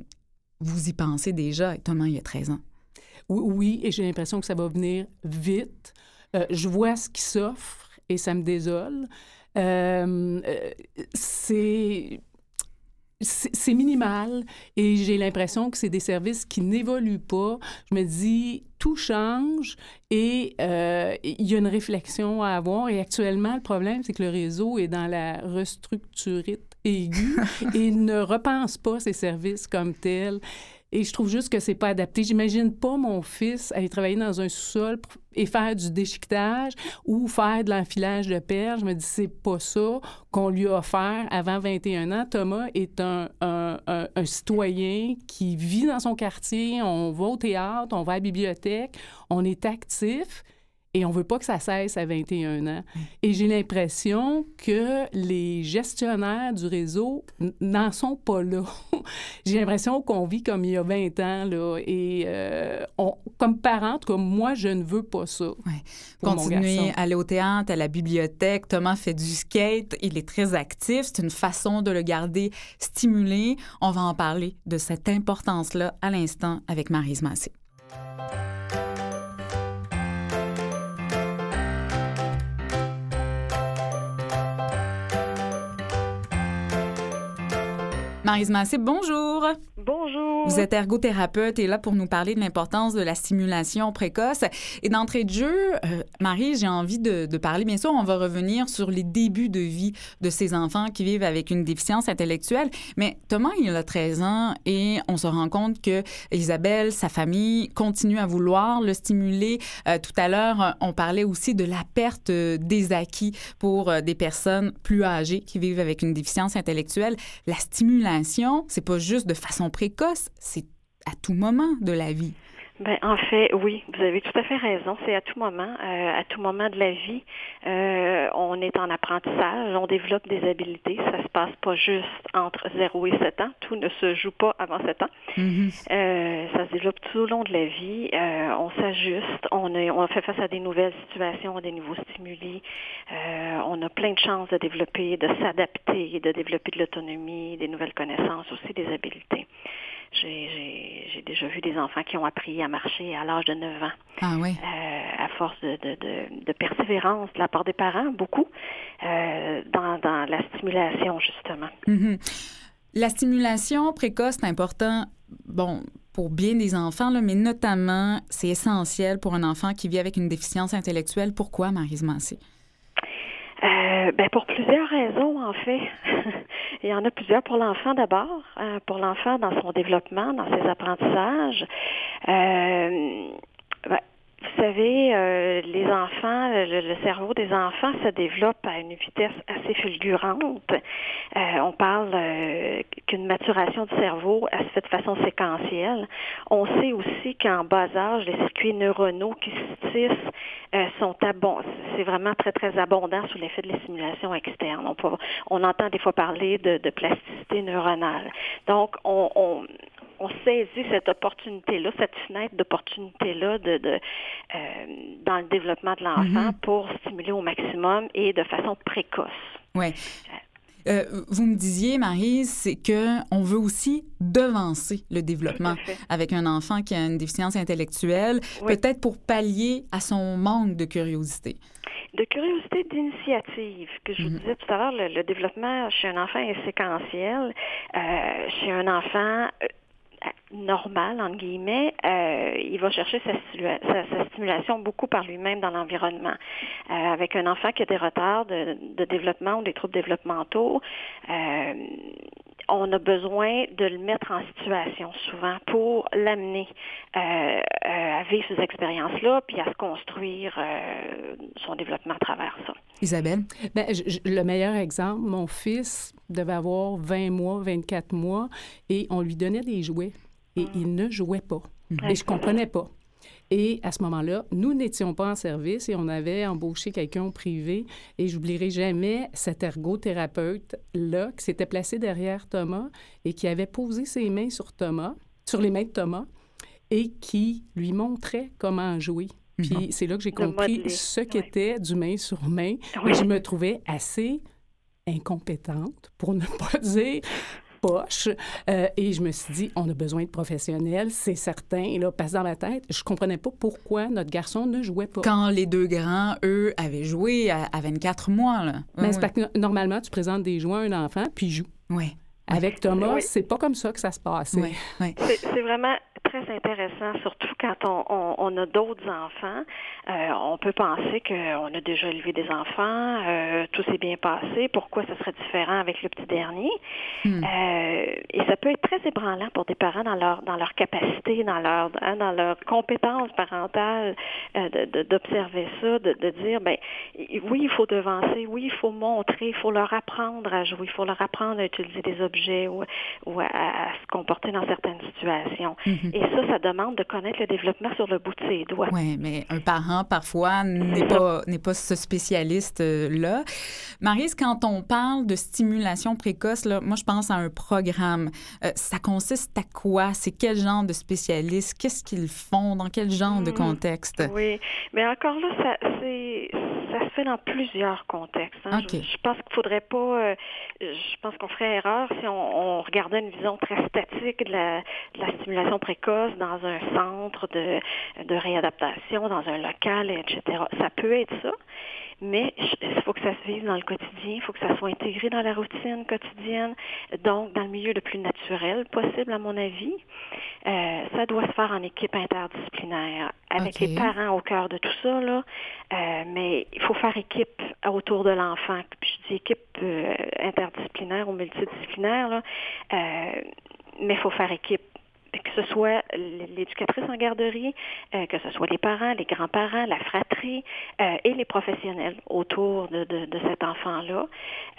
vous y pensez déjà. Thomas, il y a 13 ans. Oui, oui, et j'ai l'impression que ça va venir vite. Euh, je vois ce qui s'offre et ça me désole. Euh, euh, c'est c'est minimal et j'ai l'impression que c'est des services qui n'évoluent pas. Je me dis, tout change et euh, il y a une réflexion à avoir. Et actuellement, le problème, c'est que le réseau est dans la restructurite aiguë et ne repense pas ses services comme tels. Et je trouve juste que c'est pas adapté. J'imagine pas mon fils aller travailler dans un sous-sol et faire du déchiquetage ou faire de l'enfilage de perles. Je me dis, c'est pas ça qu'on lui a offert avant 21 ans. Thomas est un, un, citoyen qui vit dans son quartier. On va au théâtre, on va à la bibliothèque, on est actif et on veut pas que ça cesse à 21 ans. Et j'ai l'impression que les gestionnaires du réseau n'en sont pas là. j'ai l'impression qu'on vit comme il y a 20 ans, là, et euh, on, comme parente, comme moi, je ne veux pas ça. Ouais. Continuer à aller au théâtre, à la bibliothèque. Thomas fait du skate, il est très actif. C'est une façon de le garder stimulé. On va en parler de cette importance-là à l'instant avec Marise Massé. Marise Massé, bonjour. Vous êtes ergothérapeute et là pour nous parler de l'importance de la stimulation précoce. Et d'entrée de jeu, euh, Marie, j'ai envie de, parler, bien sûr, on va revenir sur les débuts de vie de ces enfants qui vivent avec une déficience intellectuelle. Mais Thomas, il a 13 ans et on se rend compte que Isabelle, sa famille, continue à vouloir le stimuler. Euh, tout à l'heure, on parlait aussi de la perte des acquis pour euh, des personnes plus âgées qui vivent avec une déficience intellectuelle. La stimulation, c'est pas juste de façon précoce, c'est à tout moment de la vie. Ben, en fait, oui, vous avez tout à fait raison. C'est à tout moment, euh, à tout moment de la vie, euh, on est en apprentissage, on développe des habiletés. Ça se passe pas juste entre 0 et 7 ans. Tout ne se joue pas avant 7 ans. Mm -hmm. euh, ça se développe tout au long de la vie. on s'ajuste, on, est, on fait face à des nouvelles situations, à des nouveaux stimuli. on a plein de chances de développer, de s'adapter, de développer de l'autonomie, des nouvelles connaissances, aussi des habiletés. J'ai déjà vu des enfants qui ont appris à marcher à l'âge de 9 ans. Ah oui. Euh, à force de, de, de, de, persévérance de la part des parents, beaucoup, euh, dans, dans, la stimulation, justement. Mm -hmm. La stimulation précoce, c'est important, bon, pour bien des enfants, là, mais notamment, c'est essentiel pour un enfant qui vit avec une déficience intellectuelle. Pourquoi, Marise Massé? Euh, ben pour plusieurs raisons, en fait. Il y en a plusieurs pour l'enfant d'abord, euh, pour l'enfant dans son développement, dans ses apprentissages. Euh, ben, vous savez, euh, les enfants, le, cerveau des enfants se développe à une vitesse assez fulgurante. Euh, on parle euh, qu'une maturation du cerveau elle se fait de façon séquentielle. On sait aussi qu'en bas âge, les circuits neuronaux qui se tissent sont abondants. C'est vraiment très, très abondant sous l'effet de la stimulation externe. On, peut, on entend des fois parler de, de plasticité neuronale. Donc, on, on on saisit cette opportunité-là, cette fenêtre d'opportunité-là de, de euh, dans le développement de l'enfant mm -hmm. pour stimuler au maximum et de façon précoce. Oui. Euh, vous me disiez, Marie, c'est que on veut aussi devancer le développement avec un enfant qui a une déficience intellectuelle, oui. peut-être pour pallier à son manque de curiosité de curiosité d'initiative, que je vous mm -hmm. disais tout à l'heure, le, le, développement chez un enfant est séquentiel. Euh, chez un enfant, normal, entre guillemets, euh, il va chercher sa, sa, sa stimulation beaucoup par lui-même dans l'environnement. Euh, avec un enfant qui a des retards de, de développement ou des troubles développementaux, euh, on a besoin de le mettre en situation souvent pour l'amener euh, à vivre ces expériences-là, puis à se construire euh, son développement à travers ça. Isabelle? Bien, le meilleur exemple, mon fils devait avoir 20 mois, 24 mois, et on lui donnait des jouets, et il ne jouait pas. Et je comprenais pas. Et à ce moment-là, nous n'étions pas en service et on avait embauché quelqu'un au privé. Et j'oublierai jamais cet ergothérapeute-là qui s'était placé derrière Thomas et qui avait posé ses mains sur Thomas, sur les mains de Thomas, et qui lui montrait comment jouer. Puis mhm. c'est là que j'ai compris ce qu'était du main sur main. Et je me trouvais assez incompétente, pour ne pas dire poche. Euh, et je me suis dit, on a besoin de professionnels, c'est certain. Et là, passe dans la tête, je comprenais pas pourquoi notre garçon ne jouait pas. Quand les deux grands, eux, avaient joué à, 24 mois, là. Mais c'est parce que normalement, tu présentes des jouets à un enfant, puis il joue. Oui. Avec Thomas, c'est pas comme ça que ça se passe. Oui. C'est vraiment très intéressant, surtout quand on, on, a d'autres enfants. Euh, on peut penser qu'on a déjà élevé des enfants, euh, tout s'est bien passé, pourquoi ce serait différent avec le petit dernier? Hmm. Euh, et ça peut être très ébranlant pour des parents dans leur dans leur capacité, dans leur hein, dans leur compétence parentale d'observer ça, de, de, dire ben oui, il faut devancer, oui, il faut montrer, il faut leur apprendre à jouer, il faut leur apprendre à utiliser des objets ou, ou à, se comporter dans certaines situations. Hmm. Et ça, ça demande de connaître le développement sur le bout de ses doigts. Oui, mais un parent, parfois, n'est pas, n'est pas ce spécialiste-là. Marise, quand on parle de stimulation précoce, là, moi, je pense à un programme. Euh, ça consiste à quoi? C'est quel genre de spécialistes? Qu'est-ce qu'ils font? Dans quel genre de hmm. contexte? Oui, mais encore là, ça, c'est, ça se fait dans plusieurs contextes. Hein. Je, pense qu'il faudrait pas... Euh, je pense qu'on ferait erreur si on, regardait une vision très statique de la, de la stimulation précoce dans un centre de, de réadaptation, dans un local, etc. Ça peut être ça, mais il faut que ça se vive dans le quotidien, il faut que ça soit intégré dans la routine quotidienne, donc dans le milieu le plus naturel possible, à mon avis. Euh, ça doit se faire en équipe interdisciplinaire, avec les parents au cœur de tout ça, là. Euh, mais il faut faire équipe autour de l'enfant. Puis je dis équipe euh, interdisciplinaire ou multidisciplinaire, là. mais il faut faire équipe que ce soit l'éducatrice en garderie, euh, que ce soit les parents, les grands-parents, la fratrie euh, et les professionnels autour de, cet enfant-là,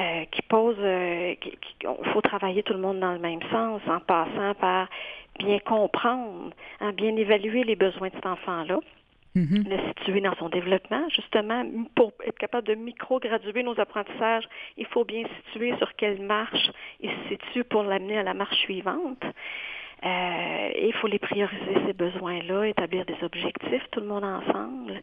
euh, qui posent, il faut travailler tout le monde dans le même sens en passant par bien comprendre, hein, bien évaluer les besoins de cet enfant-là. Mm-hmm. le situer dans son développement. Justement, pour être capable de micro-graduer nos apprentissages, il faut bien situer sur quelle marche il se situe pour l'amener à la marche suivante. Euh, il faut les prioriser, ces besoins-là, établir des objectifs, tout le monde ensemble.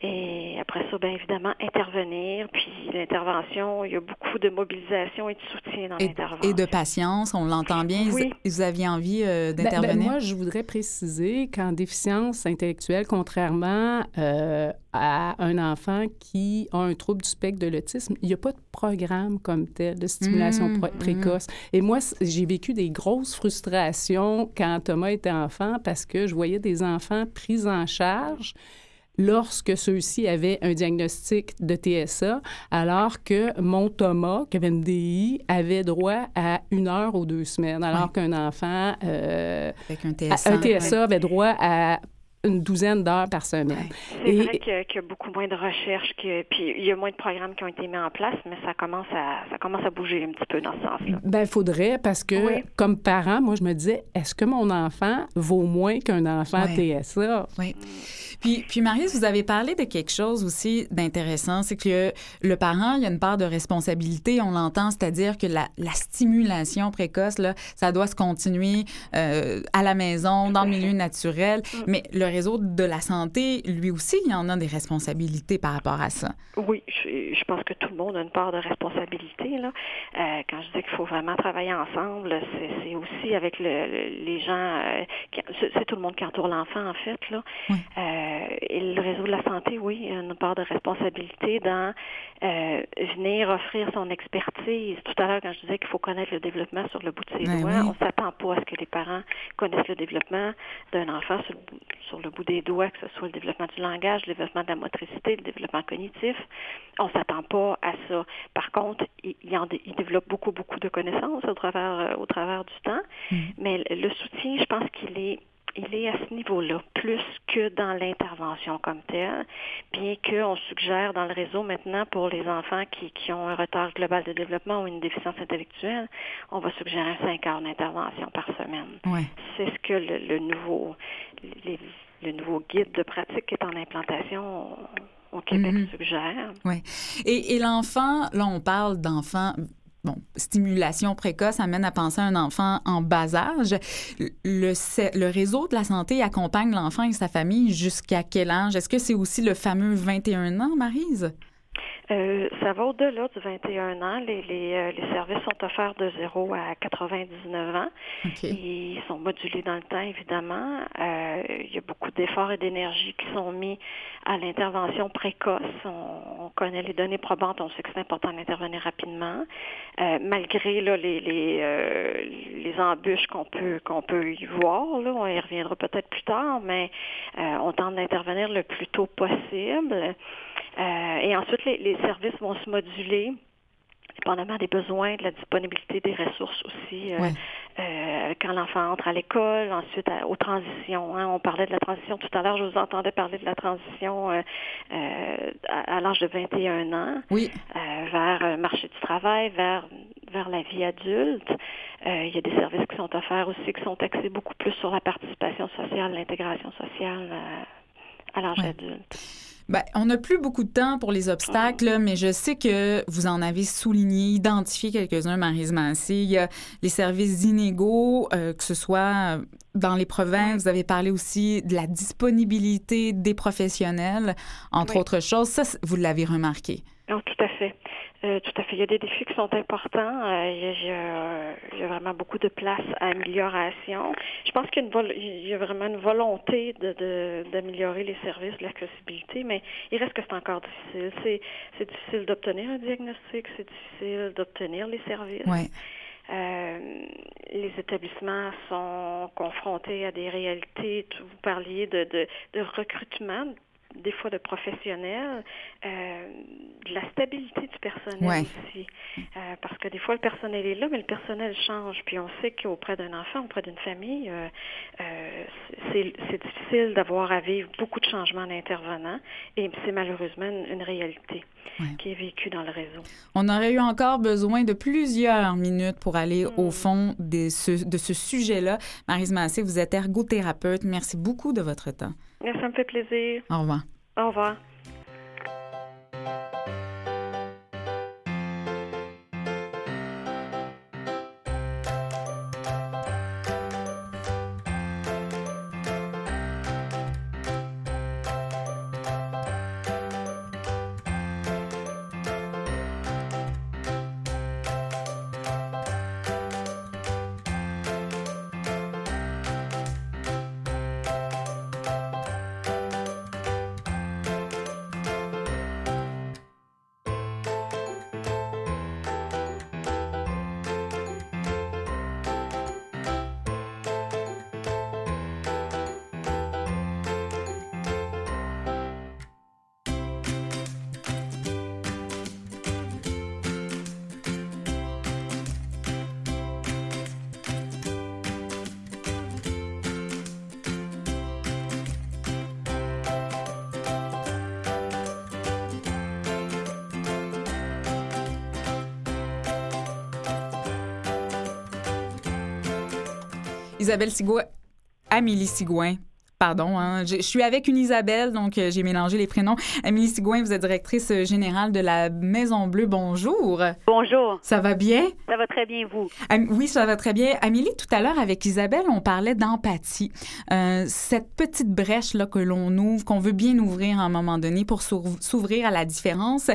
Et après ça, bien évidemment, intervenir. Puis l'intervention, il y a beaucoup de mobilisation et de soutien dans l'intervention. Et de patience, on l'entend bien. Oui. Vous aviez envie euh, ben, ben, d'intervenir? moi, je voudrais préciser qu'en déficience intellectuelle, contrairement euh, à un enfant qui a un trouble du spectre de l'autisme, il n'y a pas de programme comme tel de stimulation mmh, mmh. précoce. Et moi, j'ai vécu des grosses frustrations quand Thomas était enfant parce que je voyais des enfants pris en charge lorsque ceux-ci avaient un diagnostic de TSA, alors que mon Thomas, qui avait une DI, avait droit à une heure ou deux semaines, alors qu'un enfant euh, Avec un TSA, un TSA avait droit à une douzaine d'heures par semaine. C'est vrai qu'il y, a beaucoup moins de recherches, que, puis il y a moins de programmes qui ont été mis en place, mais ça commence à, ça commence à bouger un petit peu dans ce sens-là. Ben, il faudrait, parce que comme parent, moi, je me disais, est-ce que mon enfant vaut moins qu'un enfant TSA? Oui. Puis, puis Marie, vous avez parlé de quelque chose aussi d'intéressant, c'est que le parent, il y a une part de responsabilité, on l'entend, c'est-à-dire que la, la, stimulation précoce, là, ça doit se continuer euh, à la maison, dans le milieu naturel, mm. mais le réseau de la santé, lui aussi, il y en a des responsabilités par rapport à ça. Oui, je, je pense que tout le monde a une part de responsabilité. Là. Euh, quand je dis qu'il faut vraiment travailler ensemble, c'est aussi avec le, les gens, euh, c'est tout le monde qui entoure l'enfant, en fait. Là. Euh, et le réseau de la santé, oui, a une part de responsabilité dans euh, venir offrir son expertise. Tout à l'heure, quand je disais qu'il faut connaître le développement sur le bout de ses ben doigts, on s'attend pas à ce que les parents connaissent le développement d'un enfant sur, sur, le bout des doigts, que ce soit le développement du langage, le développement de la motricité, le développement cognitif. On s'attend pas à ça. Par contre, il, il, développe beaucoup, beaucoup de connaissances au travers, euh, au travers du temps. Mm. Mais le soutien, je pense qu'il est il est à ce niveau-là, plus que dans l'intervention comme telle, bien qu'on suggère dans le réseau maintenant pour les enfants qui, qui, ont un retard global de développement ou une déficience intellectuelle, on va suggérer 5 heures d'intervention par semaine. Ouais. C'est ce que le, le nouveau, les, le nouveau guide de pratique qui est en implantation au Québec Mhm. suggère. Oui. Et, et l'enfant, là, on parle d'enfant. Bon, stimulation précoce amène à penser à un enfant en bas âge. Le, le réseau de la santé accompagne l'enfant et sa famille jusqu'à quel âge? Est-ce que c'est aussi le fameux 21 ans, Marise? Euh, ça va au-delà du 21 ans. Les, les, euh, les services sont offerts de 0 à 99 ans. Ils sont modulés dans le temps, évidemment. Euh, il y a beaucoup d'efforts et d'énergie qui sont mis à l'intervention précoce. On, on connaît les données probantes, on sait que c'est important d'intervenir rapidement. Euh, malgré là, les, les, euh, les embûches qu'on peut qu'on peut y voir, là, on y reviendra peut-être plus tard, mais euh, on tente d'intervenir le plus tôt possible. Euh, et ensuite, les, les services vont se moduler dépendamment des besoins, de la disponibilité des ressources aussi. euh, Ouais. euh, quand l'enfant entre à l'école, ensuite à- aux transitions. hein. On parlait de la transition tout à l'heure, je vous entendais parler de la transition euh, à, à l'âge de 21 ans Oui. vers le marché du travail, vers, vers la vie adulte. Il y a des services qui sont offerts aussi, qui sont axés beaucoup plus sur la participation sociale, l'intégration sociale à l'âge Ouais. adulte. Ben, on n'a plus beaucoup de temps pour les obstacles, là, mais je sais que vous en avez souligné, identifié quelques-uns, Marise Massé. Il y a les services inégaux, euh, que ce soit euh, dans les provinces. Vous avez parlé aussi de la disponibilité des professionnels, entre Oui. autres choses. Ça, vous l'avez remarqué. Non, tout à fait. Euh, tout à fait. Il y a des défis qui sont importants. Euh, il, y a, il y a- a vraiment beaucoup de place à amélioration. Je pense qu'il y a, une vol- il y a vraiment une volonté de, de- d'améliorer les services, l'accessibilité, mais il reste que c'est encore difficile. C'est, c'est difficile d'obtenir un diagnostic, c'est difficile d'obtenir les services. Ouais. Euh, les établissements sont confrontés à des réalités. Vous parliez de, de, de recrutement, des fois de professionnels, euh, de la stabilité du personnel Ouais. aussi. Euh, parce que des fois, le personnel est là, mais le personnel change. Puis on sait qu'auprès d'un enfant, auprès d'une famille, euh, c'est difficile d'avoir à vivre beaucoup de changements d'intervenants. Et c'est malheureusement une, une réalité Ouais. qui est vécue dans le réseau. On aurait eu encore besoin de plusieurs minutes pour aller au Hmm. fond de ce, de ce sujet-là. Marise Massé, vous êtes ergothérapeute. Merci beaucoup de votre temps. Ça me fait plaisir. Au revoir. Au revoir. Isabelle Sigouin, Amélie Sigouin. Pardon, hein. je, je suis avec une Isabelle, donc euh, j'ai mélangé les prénoms. Amélie Sigouin, vous êtes directrice euh, générale de la Maison Bleue. Bonjour. Bonjour, Ça va bien? ça va très bien vous? Am- Oui, ça va très bien. Amélie, tout à l'heure, avec Isabelle, on parlait d'empathie. Euh, cette petite brèche-là que l'on ouvre, qu'on veut bien ouvrir à un moment donné pour s'ouvr- s'ouvrir à la différence.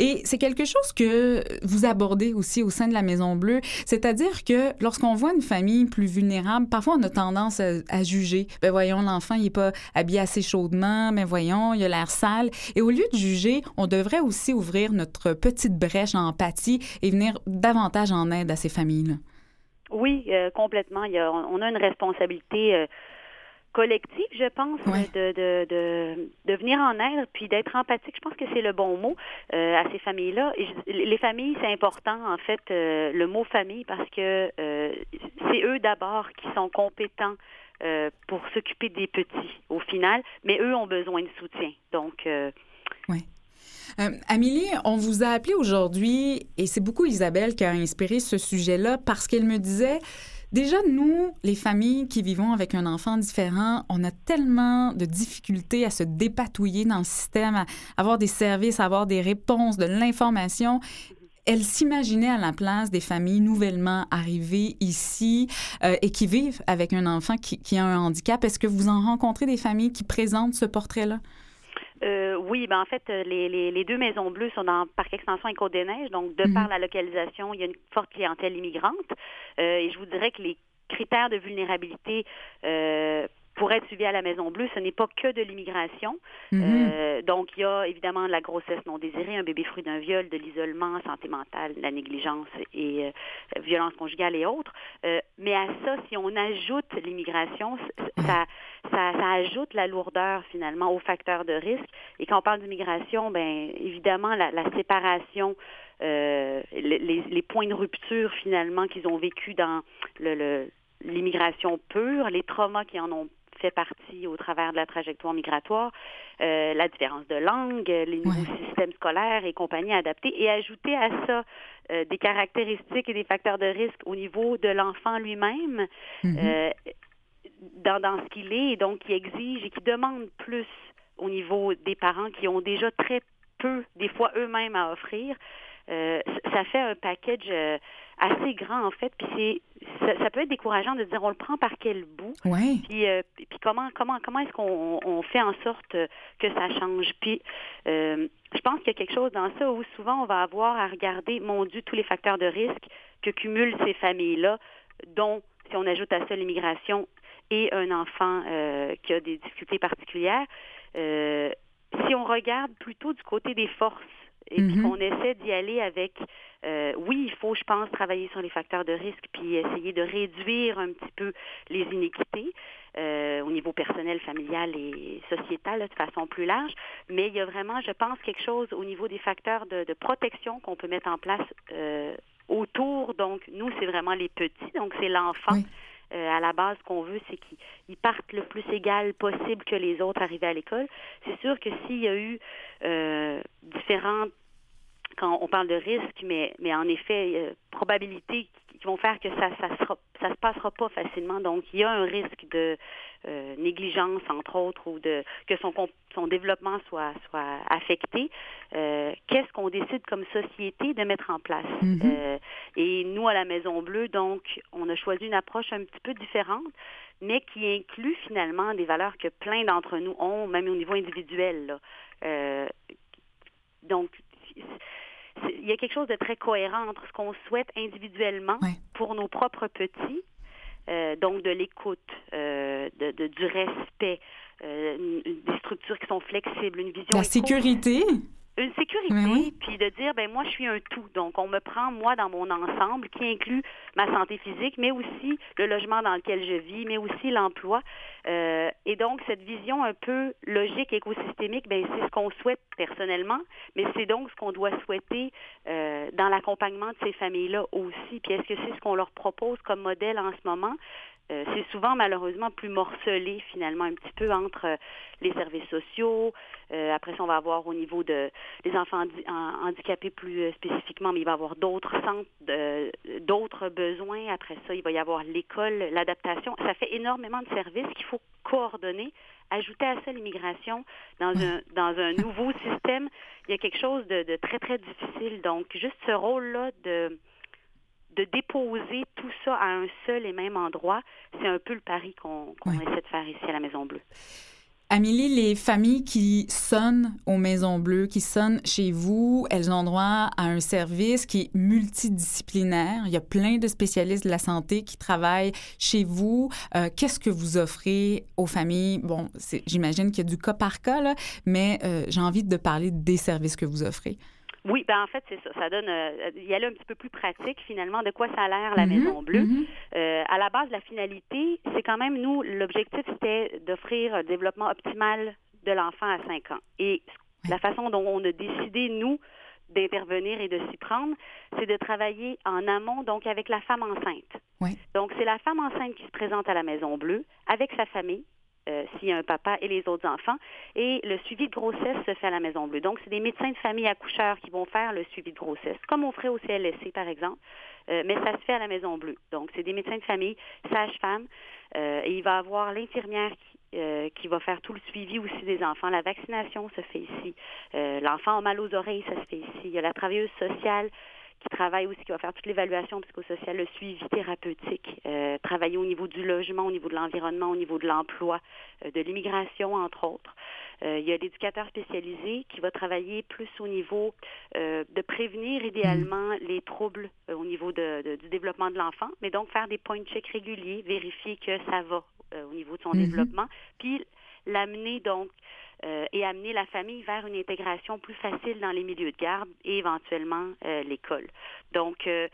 Et c'est quelque chose que vous abordez aussi au sein de la Maison Bleue. C'est-à-dire que lorsqu'on voit une famille plus vulnérable, parfois on a tendance à, à juger. Ben voyons, l'enfant, il n'est pas habillé assez chaudement. Ben voyons, il a l'air sale. Et au lieu de juger, on devrait aussi ouvrir notre petite brèche d'empathie et venir davantage en aide à ces familles-là. Oui, euh, complètement. Il y a, on a une responsabilité euh, collective, je pense, de, de, de, de venir en aide puis d'être empathique. Je pense que c'est le bon mot euh, à ces familles-là. Les familles, c'est important, en fait, euh, le mot famille, parce que euh, c'est eux d'abord qui sont compétents euh, pour s'occuper des petits au final, mais eux ont besoin de soutien. Donc, euh, oui. Euh, Amélie, on vous a appelé aujourd'hui et c'est beaucoup Isabelle qui a inspiré ce sujet-là parce qu'elle me disait Déjà, nous, les familles qui vivons avec un enfant différent, on a tellement de difficultés à se dépatouiller dans le système, à avoir des services, à avoir des réponses, de l'information. Elle s'imaginait à la place des familles nouvellement arrivées ici euh, et qui vivent avec un enfant qui, qui a un handicap. Est-ce que vous en rencontrez des familles qui présentent ce portrait-là? Euh, oui, ben en fait, euh, les, les, les, deux maisons bleues sont dans Parc Extension et Côte-des-Neiges, donc de par mhm. la localisation, il y a une forte clientèle immigrante. Euh, et je vous dirais que les critères de vulnérabilité euh, pour être suivi à la Maison Bleue, ce n'est pas que de l'immigration. Mhm. euh, donc, il y a évidemment la grossesse non désirée, un bébé fruit d'un viol, de l'isolement, santé mentale, la négligence et euh, violence conjugale et autres. Euh, mais à ça, si on ajoute l'immigration, ça, ça, ça, ajoute la lourdeur finalement aux facteurs de risque. Et quand on parle d'immigration, ben évidemment, la, la séparation euh, les, les, points de rupture finalement qu'ils ont vécu dans le, l'immigration pure, les traumas qui en ont fait partie au travers de la trajectoire migratoire, euh, la différence de langue, les nouveaux systèmes scolaires et compagnie adaptés, et ajouter à ça euh, des caractéristiques et des facteurs de risque au niveau de l'enfant lui-même, mm-hmm. euh, dans, dans ce qu'il est, et donc qui exige et qui demande plus au niveau des parents qui ont déjà très peu, des fois eux-mêmes, à offrir. Euh, ça fait un package euh, assez grand en fait. Puis c'est ça, peut être décourageant de dire on le prend par quel bout? Ouais. Puis, euh, puis comment comment comment est-ce qu'on on fait en sorte que ça change? Puis je pense qu'il y a quelque chose dans ça où souvent on va avoir à regarder, mon Dieu, tous les facteurs de risque que cumulent ces familles-là, dont si on ajoute à ça l'immigration et un enfant qui a des difficultés particulières. si on regarde plutôt du côté des forces et puis mhm. qu'on essaie d'y aller avec, euh, oui, il faut, je pense, travailler sur les facteurs de risque, puis essayer de réduire un petit peu les inéquités euh, au niveau personnel, familial et sociétal de façon plus large. Mais il y a vraiment, je pense, quelque chose au niveau des facteurs de, de protection qu'on peut mettre en place euh, autour. Donc, nous, c'est vraiment les petits, donc c'est l'enfant. Euh, à la base, ce qu'on veut, c'est qu'ils partent le plus égal possible que les autres arrivés à l'école. C'est sûr que s'il y a eu euh, différentes quand on parle de risque, mais, mais en effet, probabilités qui vont faire que ça ça, sera, ça se passera pas facilement. Donc, il y a un risque de euh, négligence, entre autres, ou de que son, son développement soit, soit affecté. Euh, Qu'est-ce qu'on décide comme société de mettre en place? Mm-hmm. euh, et nous, à la Maison Bleue, donc, on a choisi une approche un petit peu différente, mais qui inclut finalement des valeurs que plein d'entre nous ont, même au niveau individuel. Là. Euh, donc, il y a quelque chose de très cohérent entre ce qu'on souhaite individuellement pour nos propres petits, euh, donc de l'écoute, euh, de, de, du respect, euh, des structures qui sont flexibles, une vision. La sécurité une sécurité, puis de dire, ben moi, je suis un tout. Donc, on me prend, moi, dans mon ensemble, qui inclut ma santé physique, mais aussi le logement dans lequel je vis, mais aussi l'emploi. Euh, et donc, cette vision un peu logique, écosystémique, ben c'est ce qu'on souhaite personnellement, mais c'est donc ce qu'on doit souhaiter euh, dans l'accompagnement de ces familles-là aussi. Puis, est-ce que c'est ce qu'on leur propose comme modèle en ce moment? Euh, c'est souvent malheureusement plus morcelé finalement un petit peu entre euh, les services sociaux. Euh, après ça, on va avoir au niveau de des enfants handicapés plus spécifiquement, mais il va y avoir d'autres centres, d'autres besoins. Après ça, il va y avoir l'école, l'adaptation. Ça fait énormément de services qu'il faut coordonner. Ajouter à ça l'immigration dans un dans un nouveau système, il y a quelque chose de, de très très difficile. Donc juste ce rôle-là de de déposer tout ça à un seul et même endroit, c'est un peu le pari qu'on essaie de faire ici à la Maison Bleue. Amélie, les familles qui sonnent aux Maisons Bleues, qui sonnent chez vous, elles ont droit à un service qui est multidisciplinaire. Il y a plein de spécialistes de la santé qui travaillent chez vous. Euh, Qu'est-ce que vous offrez aux familles? Bon, j'imagine qu'il y a du cas par cas, là, mais euh, j'ai envie de parler des services que vous offrez. Oui, ben en fait, c'est ça. Ça donne, euh, y aller un petit peu plus pratique finalement de quoi ça a l'air la mhm, Maison Bleue. Mhm. euh, à la base, la finalité, c'est quand même nous, l'objectif c'était d'offrir un développement optimal de l'enfant à 5 ans. Et la façon dont on a décidé nous d'intervenir et de s'y prendre, c'est de travailler en amont, donc avec la femme enceinte. Oui. Donc, c'est la femme enceinte qui se présente à la Maison Bleue avec sa famille, euh, s'il y a un papa et les autres enfants. Et le suivi de grossesse se fait à la Maison Bleue. Donc, c'est des médecins de famille accoucheurs qui vont faire le suivi de grossesse, comme on ferait au CLSC, par exemple. Euh, mais ça se fait à la Maison Bleue. Donc, c'est des médecins de famille, sages-femmes, euh, et il va avoir l'infirmière qui, qui va faire tout le suivi aussi des enfants. La vaccination se fait ici. L'enfant a mal aux oreilles, ça se fait ici. Il y a la travailleuse sociale qui travaille aussi, qui va faire toute l'évaluation psychosociale, le suivi thérapeutique, euh, travailler au niveau du logement, au niveau de l'environnement, au niveau de l'emploi, euh, de l'immigration, entre autres. Euh, il y a l'éducateur spécialisé qui va travailler plus au niveau de prévenir idéalement les troubles au niveau de, du développement de l'enfant, mais donc faire des point checks réguliers, vérifier que ça va au niveau de son Mhm. développement, puis l'amener donc euh, et amener la famille vers une intégration plus facile dans les milieux de garde et éventuellement euh, l'école. Donc, euh,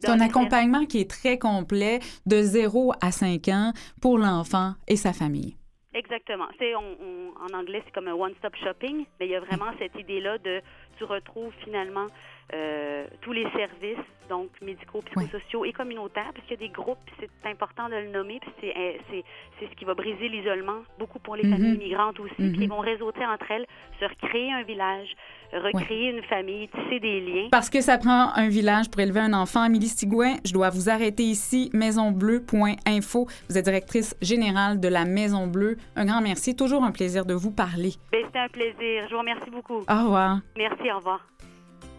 C'est un accompagnement qui est très complet de 0 à 5 ans pour l'enfant et sa famille. Exactement. C'est, on, on- en anglais, c'est comme un one-stop shopping, mais il y a vraiment cette idée-là de tu retrouves finalement euh, tous les services, donc médicaux, psychosociaux et communautaires, parce qu'il y a des groupes, c'est important de le nommer, puis c'est, euh, c'est, c'est ce qui va briser l'isolement, beaucoup pour les Mhm. familles immigrantes aussi, Mhm. puis ils vont réseauter entre elles, se recréer un village, recréer une famille, tisser des liens. Parce que ça prend un village pour élever un enfant. Amélie Stigouin, je dois vous arrêter ici. Maisonbleu.info. Vous êtes directrice générale de la Maison Bleue. Un grand merci. Toujours un plaisir de vous parler. Ben, c'était un plaisir. Je vous remercie beaucoup. Au revoir. Merci, au revoir.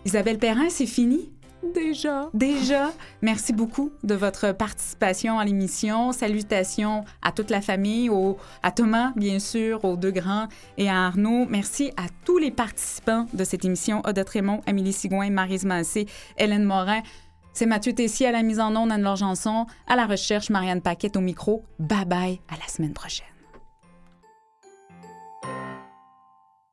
Isabelle Perrin, c'est fini? Déjà. Déjà, merci beaucoup de votre participation à l'émission. Salutations à toute la famille, au, à Thomas, bien sûr, aux deux grands et à Arnaud. Merci à tous les participants de cette émission. Odette Raymond, Amélie Sigouin, Marise Massé, Hélène Morin. C'est Mathieu Tessier à la mise en onde, Anne-Laure Janson, à la recherche, Marianne Paquette au micro. Bye bye, à la semaine prochaine.